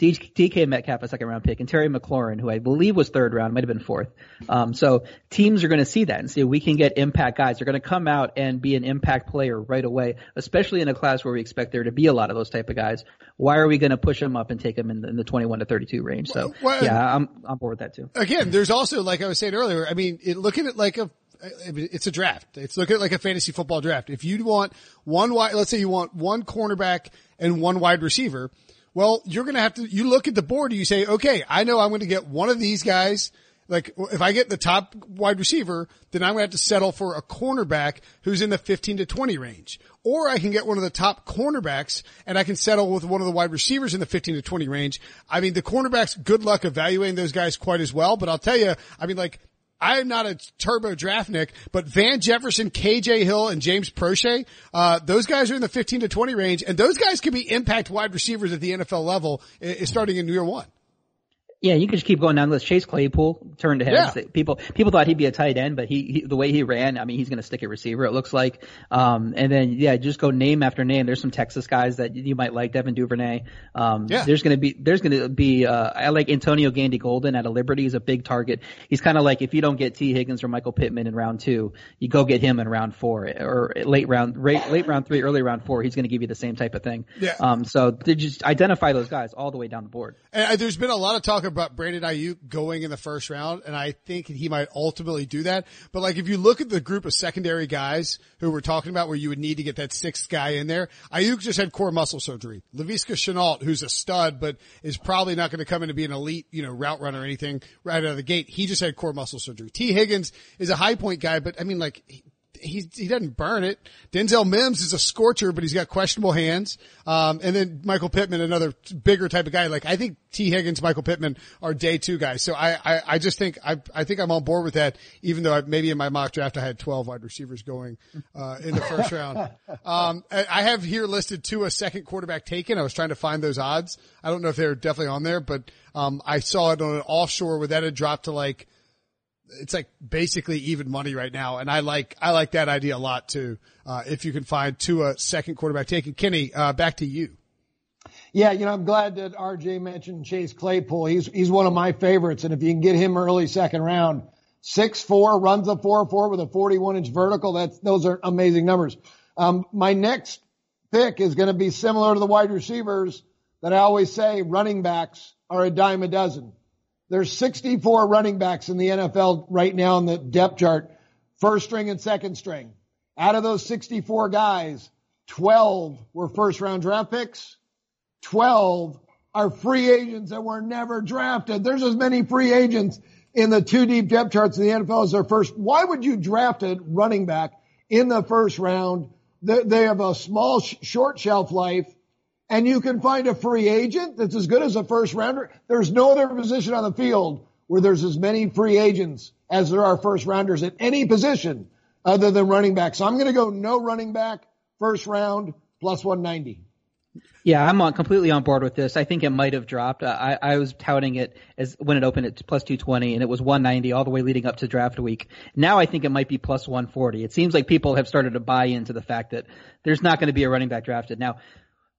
DK Metcalf, a second round pick, and Terry McLaurin, who I believe was third round, might have been fourth. Um, so teams are going to see that and see we can get impact guys. They're going to come out and be an impact player right away, especially in a class where we expect there to be a lot of those type of guys. Why are we going to push them up and take them in the, in the 21 to 32 range? So well, yeah, I'm I'm bored with that too. Again, there's also like I was saying earlier. I mean, it, look at it like a it's a draft. It's look at like a fantasy football draft. If you want one wide, let's say you want one cornerback and one wide receiver well, you're going to have to, you look at the board and you say, okay, I know I'm going to get one of these guys. Like if I get the top wide receiver, then I'm going to have to settle for a cornerback who's in the 15 to 20 range. Or I can get one of the top cornerbacks and I can settle with one of the wide receivers in the 15 to 20 range. I mean, the cornerbacks, good luck evaluating those guys quite as well, but I'll tell you, I mean, like I am not a turbo draft Nick, but Van Jefferson, KJ Hill, and James Proche, uh, those guys are in the 15 to 20 range, and those guys can be impact wide receivers at the NFL level, uh, starting in year one. Yeah, you can just keep going down the list. Chase Claypool turned ahead. Yeah. People people thought he'd be a tight end, but he, he the way he ran, I mean, he's going to stick at receiver. It looks like. Um, and then yeah, just go name after name. There's some Texas guys that you might like, Devin Duvernay. Um, yeah. There's going to be there's going to be uh, I like Antonio Gandy Golden out of Liberty. He's a big target. He's kind of like if you don't get Tee Higgins or Michael Pittman in round two, you go get him in round four or late round late, late round three, early round four. He's going to give you the same type of thing. Yeah. Um, so just identify those guys all the way down the board. And there's been a lot of talk about Brandon Aiyuk going in the first round, and I think he might ultimately do that. But like, if you look at the group of secondary guys who we're talking about, where you would need to get that sixth guy in there, Ayuk just had core muscle surgery. Laviska Shenault, who's a stud, but is probably not going to come in to be an elite, you know, route runner or anything right out of the gate. He just had core muscle surgery. T. Higgins is a high point guy, but I mean, like, he he doesn't burn it. Denzel Mims is a scorcher, but he's got questionable hands. Um, and then Michael Pittman, another bigger type of guy. Like I think Tee Higgins, Michael Pittman are day two guys. So I, I, I just think I, I think I'm on board with that. Even though I, maybe in my mock draft I had 12 wide receivers going uh, in the first round. Um, I have here listed two a second quarterback taken. I was trying to find those odds. I don't know if they're definitely on there, but um, I saw it on an offshore where that had dropped to like it's like basically even money right now. And I like, I like that idea a lot too. Uh, if you can find to a second quarterback taking Kenny, uh, back to you. Yeah, you know, I'm glad that RJ mentioned Chase Claypool. He's, he's one of my favorites. And if you can get him early second round, six, four, runs a four, four with a 41 inch vertical. That's, those are amazing numbers. Um, my next pick is going to be similar to the wide receivers that I always say running backs are a dime a dozen. There's 64 running backs in the NFL right now in the depth chart, first string and second string. Out of those 64 guys, 12 were first round draft picks. 12 are free agents that were never drafted. There's as many free agents in the two deep depth charts in the NFL as their first. Why would you draft a running back in the first round? They have a small, short shelf life and you can find a free agent that's as good as a first rounder. There's no other position on the field where there's as many free agents as there are first rounders at any position other than running back. So I'm going to go no running back, first round, plus 190. Yeah, I'm on, completely on board with this. I think it might have dropped. I, I was touting it as when it opened at plus 220 and it was 190 all the way leading up to draft week. Now I think it might be plus 140. It seems like people have started to buy into the fact that there's not going to be a running back drafted. Now,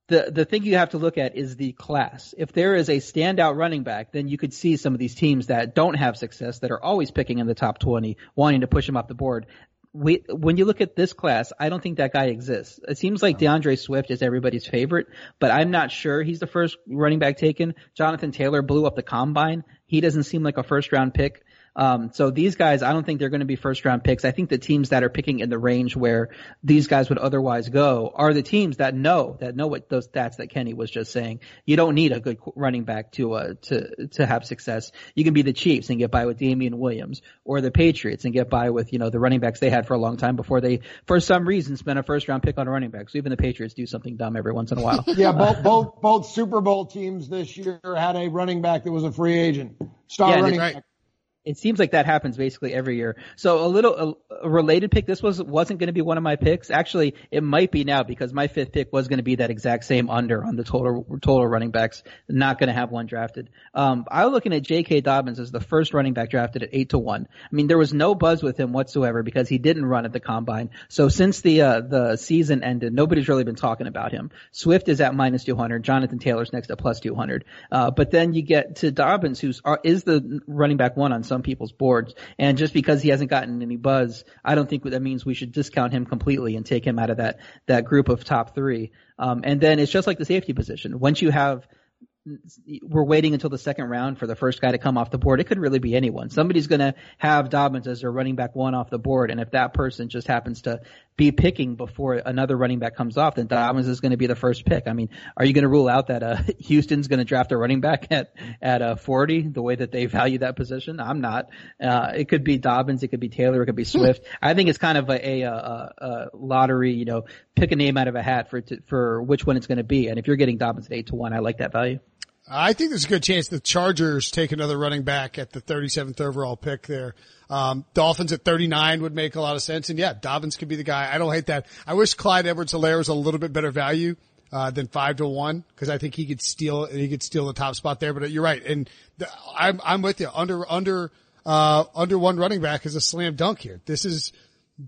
the the thing you have to look at is the class. If there is a standout running back, then you could see some of these teams that don't have success, that are always picking in the top 20, wanting to push them off the board we, when you look at this class, I don't think that guy exists. It seems like D'Andre Swift is everybody's favorite, but I'm not sure he's the first running back taken. Jonathan Taylor blew up the combine. He doesn't seem like a first round pick. Um, so these guys, I don't think they're going to be first round picks. I think the teams that are picking in the range where these guys would otherwise go are the teams that know that know what those stats that Kenny was just saying. You don't need a good running back to uh, to to have success. You can be the Chiefs and get by with Damien Williams, or the Patriots and get by with you know the running backs they had for a long time before they for some reason spent a first round pick on a running back. So even the Patriots do something dumb every once in a while. yeah, both both both Super Bowl teams this year had a running back that was a free agent, star yeah, running back it seems like that happens basically every year. So a little a, a related pick. This was wasn't going to be one of my picks. Actually, it might be now because my fifth pick was going to be that exact same under on the total total running backs. Not going to have one drafted. Um, I was looking at J.K. Dobbins as the first running back drafted at eight to one. I mean, there was no buzz with him whatsoever because he didn't run at the combine. So since the uh, the season ended, nobody's really been talking about him. Swift is at minus two hundred. Jonathan Taylor's next at plus two hundred. Uh, but then you get to Dobbins, who's uh, is the running back one on some some people's boards. And just because he hasn't gotten any buzz, I don't think that means we should discount him completely and take him out of that that group of top three. Um, and then it's just like the safety position. Once you have we're waiting until the second round for the first guy to come off the board. It could really be anyone. Somebody's going to have Dobbins as their running back one off the board, and if that person just happens to be picking before another running back comes off, then Dobbins is going to be the first pick. I mean, are you going to rule out that uh, Houston's going to draft a running back at at uh, 40 the way that they value that position? I'm not. Uh, it could be Dobbins, it could be Taylor, it could be Swift. I think it's kind of a, a, a, a lottery. You know, pick a name out of a hat for for which one it's going to be. And if you're getting Dobbins at eight to one, I like that value. I think there's a good chance the Chargers take another running back at the 37th overall pick there. Um, Dolphins at 39 would make a lot of sense. And yeah, Dobbins could be the guy. I don't hate that. I wish Clyde Edwards-Helaire was a little bit better value. Uh, than five to one because I think he could steal he could steal the top spot there. But you're right, and the, I'm I'm with you. Under under uh, under one running back is a slam dunk here. This is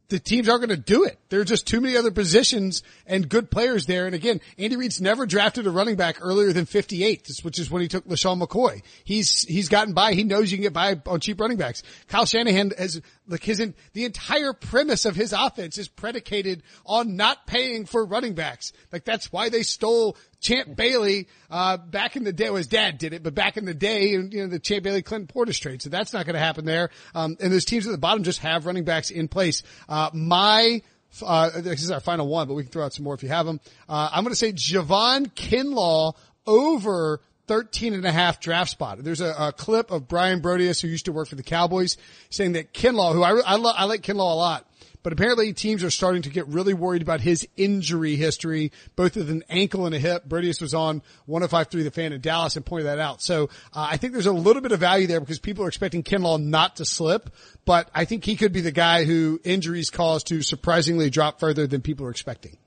the teams aren't going to do it. There are just too many other positions and good players there. And again, Andy Reid's never drafted a running back earlier than 58, which is when he took LeSean McCoy. He's, he's gotten by. He knows you can get by on cheap running backs. Kyle Shanahan has, like his, the entire premise of his offense is predicated on not paying for running backs. Like that's why they stole Champ Bailey, uh, back in the day, well, his dad did it, but back in the day, you know, the Champ Bailey Clinton Portis trade. So that's not going to happen there. Um, and those teams at the bottom just have running backs in place. Uh, my, uh, this is our final one, but we can throw out some more if you have them. Uh, I'm going to say Javon Kinlaw over 13 and a half draft spot. There's a, a, clip of Brian Broaddus, who used to work for the Cowboys, saying that Kinlaw, who I, I, lo- I like Kinlaw a lot, but apparently teams are starting to get really worried about his injury history, both with an ankle and a hip. Broaddus was on 105.3 The Fan in Dallas and pointed that out. So uh, I think there's a little bit of value there because people are expecting Kinlaw not to slip, but I think he could be the guy who injuries cause to surprisingly drop further than people are expecting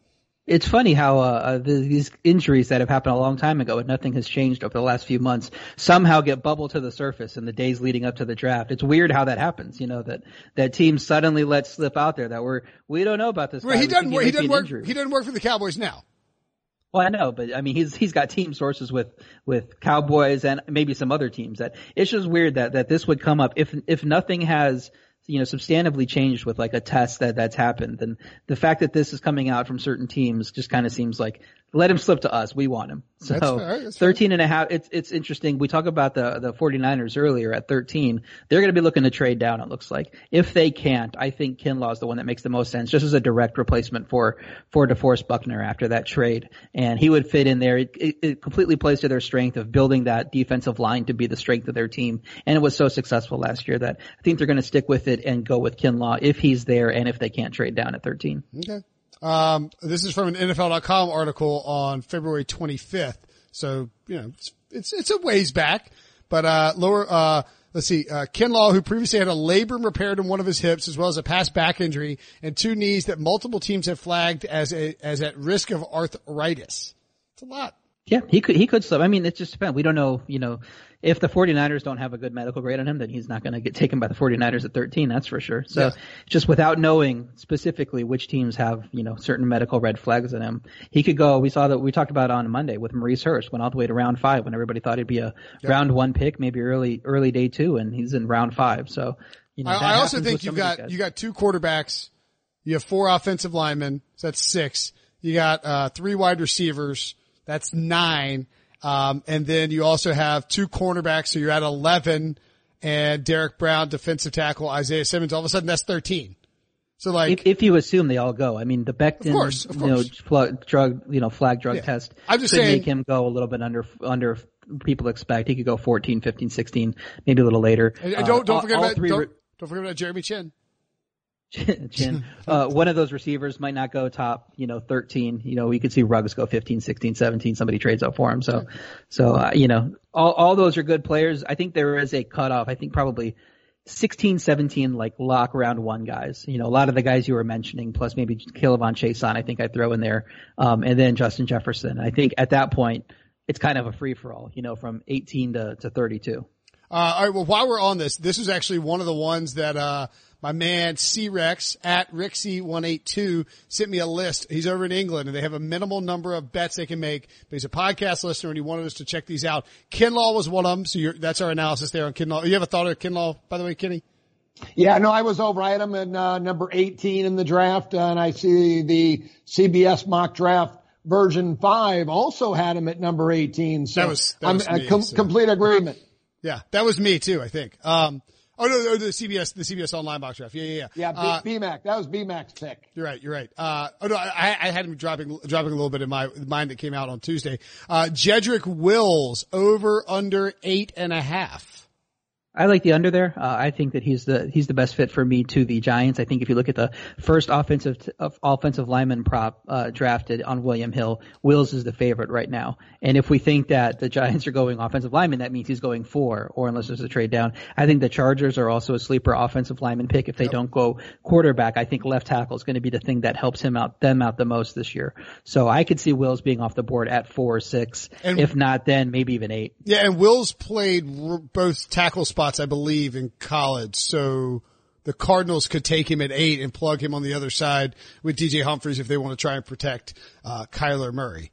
it's funny how uh, uh, the, these injuries that have happened a long time ago and nothing has changed over the last few months somehow get bubbled to the surface in the days leading up to the draft. It's weird how that happens. You know that that team suddenly let slip out there that we're we don't know about this. Well, he doesn't. He, he doesn't work. Injury. He doesn't work for the Cowboys now. Well, I know, but I mean, he's he's got team sources with with Cowboys and maybe some other teams. That it's just weird that that this would come up if if nothing has you know, substantively changed with like a test that that's happened. And the fact that this is coming out from certain teams just kind of seems like let him slip to us. We want him. So that's fair, that's 13 and a half. It's, it's interesting. We talk about the, the 49ers earlier at 13. They're going to be looking to trade down, it looks like. If they can't, I think Kinlaw is the one that makes the most sense, just as a direct replacement for, for DeForest Buckner after that trade. And he would fit in there. It, it, it completely plays to their strength of building that defensive line to be the strength of their team. And it was so successful last year that I think they're going to stick with it and go with Kinlaw if he's there and if they can't trade down at 13. Okay. Um, this is from an NFL.com article on February 25th. So, you know, it's, it's, it's a ways back, but, uh, lower, uh, let's see, uh, Kinlaw, who previously had a labrum repaired in one of his hips, as well as a past back injury and two knees that multiple teams have flagged as a, as at risk of arthritis. It's a lot. Yeah, he could he could slip. I mean, it just depends. We don't know, you know, if the 49ers don't have a good medical grade on him, then he's not going to get taken by the 49ers at 13, that's for sure. So Yeah. just without knowing specifically which teams have, you know, certain medical red flags in him, he could go, we saw that we talked about on Monday with Maurice Hurst, went all the way to round five when everybody thought he'd be a round one pick, maybe early, early day two, and he's in round five. So, you know, I, I also think you've some of these got you got two quarterbacks, you have four offensive linemen, so that's six. You got uh, three wide receivers, that's nine, um, and then you also have two cornerbacks, so you're at eleven. And Derrick Brown, defensive tackle, Isaiah Simmons. All of a sudden, that's thirteen. So like, if, if you assume they all go, I mean, the Becton, course, of you know, course. drug, you know, flag drug Yeah. test I'm just could saying- make him go a little bit under, under people expect. He could go 14, 15, 16, maybe a little later. and, and Uh, don't don't all- forget all about three don't, re- don't forget about Jeremy Chinn. Chinn. Uh, one of those receivers might not go top, you know, 13. You know, we could see Ruggs go 15, 16, 17. Somebody trades up for him. So, so, uh, you know, all, all those are good players. I think there is a cutoff. I think probably 16, 17, like lock round one guys. You know, a lot of the guys you were mentioning, plus maybe K'Lavon Chaisson, I think I'd throw in there. Um, and then Justin Jefferson. I think at that point, it's kind of a free for all, you know, from 18 to, to 32. Uh, all right. Well, while we're on this, this is actually one of the ones that, uh, my man C-Rex at Rixie182 sent me a list. He's over in England and they have a minimal number of bets they can make. But he's a podcast listener and he wanted us to check these out. Kinlaw was one of them. So you're, that's our analysis there on Kinlaw. You have a thought of Kinlaw, by the way, Kenny? Yeah, no, I was over. I had him in uh, number 18 in the draft, uh, and I see the CBS mock draft version five also had him at number 18. So That was- that I'm was a me, com- so. complete agreement. Yeah. That was me too, I think. Um, oh no, no, the CBS, the CBS online box draft. Yeah, yeah, yeah. Yeah, Uh, B- BMAC. That was BMAC's pick. You're right. You're right. Uh, oh no, I, I had him dropping, dropping a little bit in my mind that came out on Tuesday. Uh, Jedrick Wills over under eight and a half. I like the under there. Uh, I think that he's the he's the best fit for me to the Giants. I think if you look at the first offensive of offensive lineman prop uh, drafted on William Hill, Wills is the favorite right now. And if we think that the Giants are going offensive lineman, that means he's going four, or unless there's a trade down. I think the Chargers are also a sleeper offensive lineman pick. If they don't go quarterback, I think left tackle is going to be the thing that helps him out them out the most this year. So I could see Wills being off the board at four or six. And- if not, then maybe even eight. Yeah, and Wills played r- both tackle spots, I believe, in college. So the Cardinals could take him at eight and plug him on the other side with DJ Humphries if they want to try and protect uh, Kyler Murray.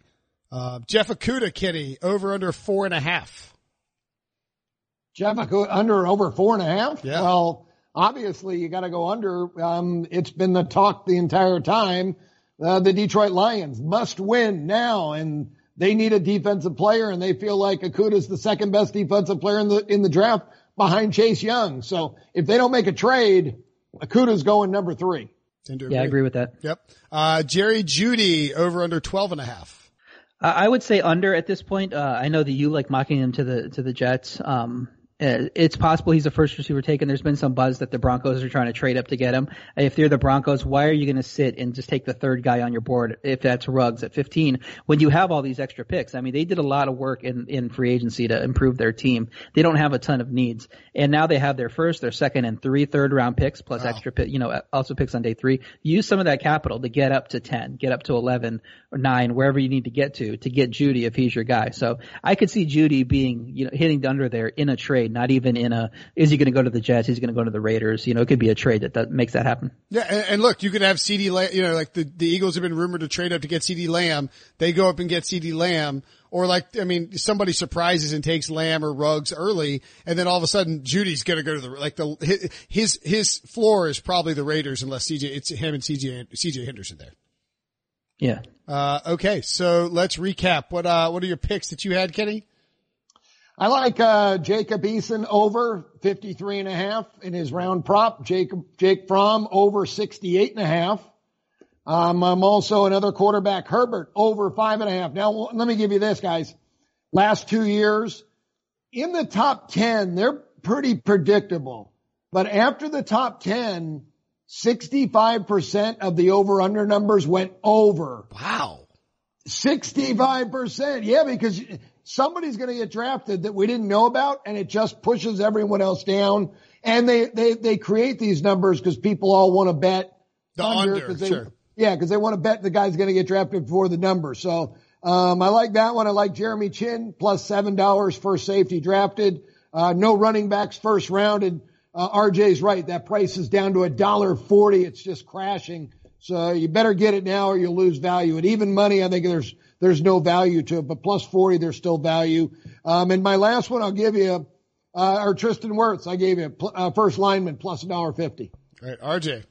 Uh, Jeff Okudah, Kenny, over under four and a half. Jeff, I under over four and a half. Yeah. Well, obviously you got to go under. Um, it's been the talk the entire time. Uh, the Detroit Lions must win now and they need a defensive player and they feel like Okudah's the second best defensive player in the, in the draft behind Chase Young. So if they don't make a trade, Okudah's going number three. Tend Yeah, I agree with that. Yep. Uh, Jerry Jeudy, over under 12 and a half. I would say under at this point. Uh, I know that you like mocking him to the to the Jets. Um, Uh, it's possible he's the first receiver taken. There's been some buzz that the Broncos are trying to trade up to get him. If they're the Broncos, why are you going to sit and just take the third guy on your board if that's Ruggs at 15 when you have all these extra picks? I mean, they did a lot of work in in free agency to improve their team. They don't have a ton of needs, and now they have their first, their second, and three third round picks plus extra, pick, you know, also picks on day three. Use some of that capital to get up to 10, get up to 11 or nine, wherever you need to get to to get Jeudy if he's your guy. So I could see Jeudy being, you know, hitting under there in a trade, not even in a, is he going to go to the Jets? He's going to go to the Raiders? You know, it could be a trade that, that makes that happen. Yeah, and, and look, you could have CeeDee Lamb, you know, like the, the Eagles have been rumored to trade up to get CeeDee Lamb. They go up and get CeeDee Lamb. Or like, I mean, somebody surprises and takes Lamb or Ruggs early, and then all of a sudden Jeudy's gonna go to the, like the, his, his floor is probably the Raiders unless CJ, it's him and CJ, CJ Henderson there. Yeah. Uh, okay, so let's recap. What, uh, what are your picks that you had, Kenny? I like, uh, Jacob Eason over 53 and a half in his round prop. Jacob, Jake Fromm over 68 and a half. Um, I'm also another quarterback, Herbert over five and a half. Now, let me give you this, guys. Last two years in the top 10, they're pretty predictable, but after the top 10, 65% of the over under numbers went over. Wow. 65%. Yeah, because somebody's going to get drafted that we didn't know about and it just pushes everyone else down. And they, they, they create these numbers because people all want to bet The under, 'cause they, sure. Yeah, because they want to bet the guy's going to get drafted before the number. So, Um, I like that one. I like Jeremy Chinn plus seven dollars first safety drafted. Uh, no running backs first round and, Uh, RJ's right. That price is down to a dollar forty. It's just crashing. So you better get it now or you'll lose value. And even money, I think there's there's no value to it, but plus forty, there's still value. Um, and my last one, I'll give you, uh, or Tristan Wirfs. I gave you uh, first lineman plus a dollar fifty. All right, RJ.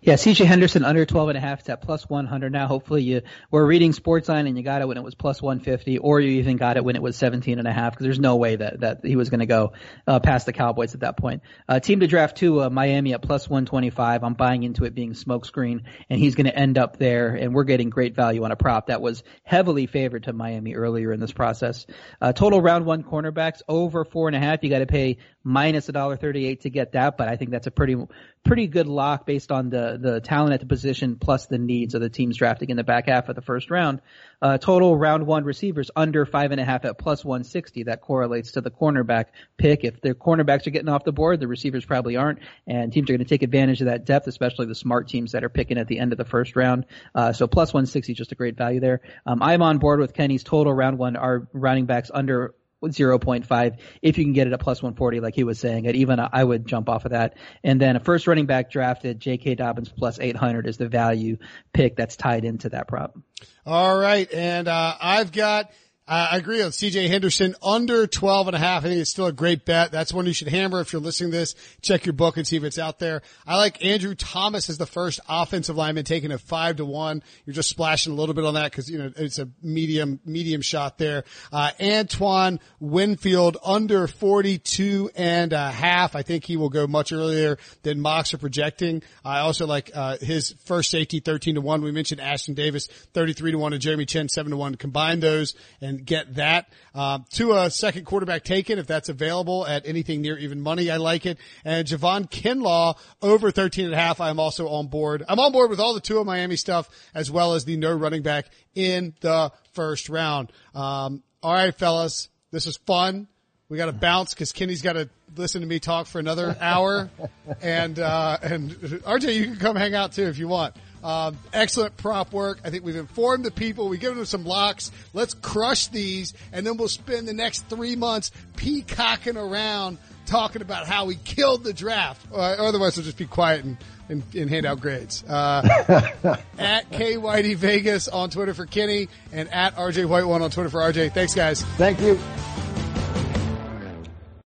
Yeah, CJ Henderson under 12 and a half. It's at plus 100 now. Hopefully you were reading Sportsline and you got it when it was plus 150 or you even got it when it was 17 and a half because there's no way that, that he was going to go uh, past the Cowboys at that point. Uh, team to draft two, uh, Miami at plus 125. I'm buying into it being smokescreen and he's going to end up there and we're getting great value on a prop that was heavily favored to Miami earlier in this process. Uh, total round one cornerbacks over four and a half. You got to pay minus a dollar 38 to get that, but I think that's a pretty, pretty good lock based on the, the talent at the position plus the needs of the teams drafting in the back half of the first round. Uh, total round one receivers under five and a half at plus 160. That correlates to the cornerback pick. If the cornerbacks are getting off the board, the receivers probably aren't, and teams are going to take advantage of that depth, especially the smart teams that are picking at the end of the first round. Uh, so plus 160 just a great value there. Um, I'm on board with Kenny's total round one are running backs under 0.5 if you can get it at plus 140 like he was saying at even I would jump off of that and then a first running back drafted J.K. Dobbins plus 800 is the value pick that's tied into that prop. All right. And, uh, I've got I agree on CJ Henderson under 12 and a half. I think it's still a great bet. That's one you should hammer if you're listening to this. Check your book and see if it's out there. I like Andrew Thomas as the first offensive lineman taking a five to one. You're just splashing a little bit on that because, you know, it's a medium, medium shot there. Uh, Antoine Winfield under 42 and a half. I think he will go much earlier than mocks are projecting. I also like, uh, his first safety 13 to one. We mentioned Ashtyn Davis 33 to one and Jeremy Chinn 7 to one. Combine those and get that. Um, to a second quarterback taken if that's available at anything near even money. I like it. And Javon Kinlaw over 13 and a half. I'm also on board. I'm on board with all the two of Miami stuff as well as the no running back in the first round. Um, all right, fellas. This is fun. We got to bounce because Kenny's got to listen to me talk for another hour. and, uh, and RJ, you can come hang out too if you want. Um, excellent prop work. I think we've informed the people. We've given them some locks. Let's crush these, and then we'll spend the next three months peacocking around talking about how we killed the draft. Uh, otherwise, we'll just be quiet and, and, and hand out grades. Uh, at K Whitey Vegas on Twitter for Kenny, and at RJ White One on Twitter for RJ. Thanks, guys. Thank you.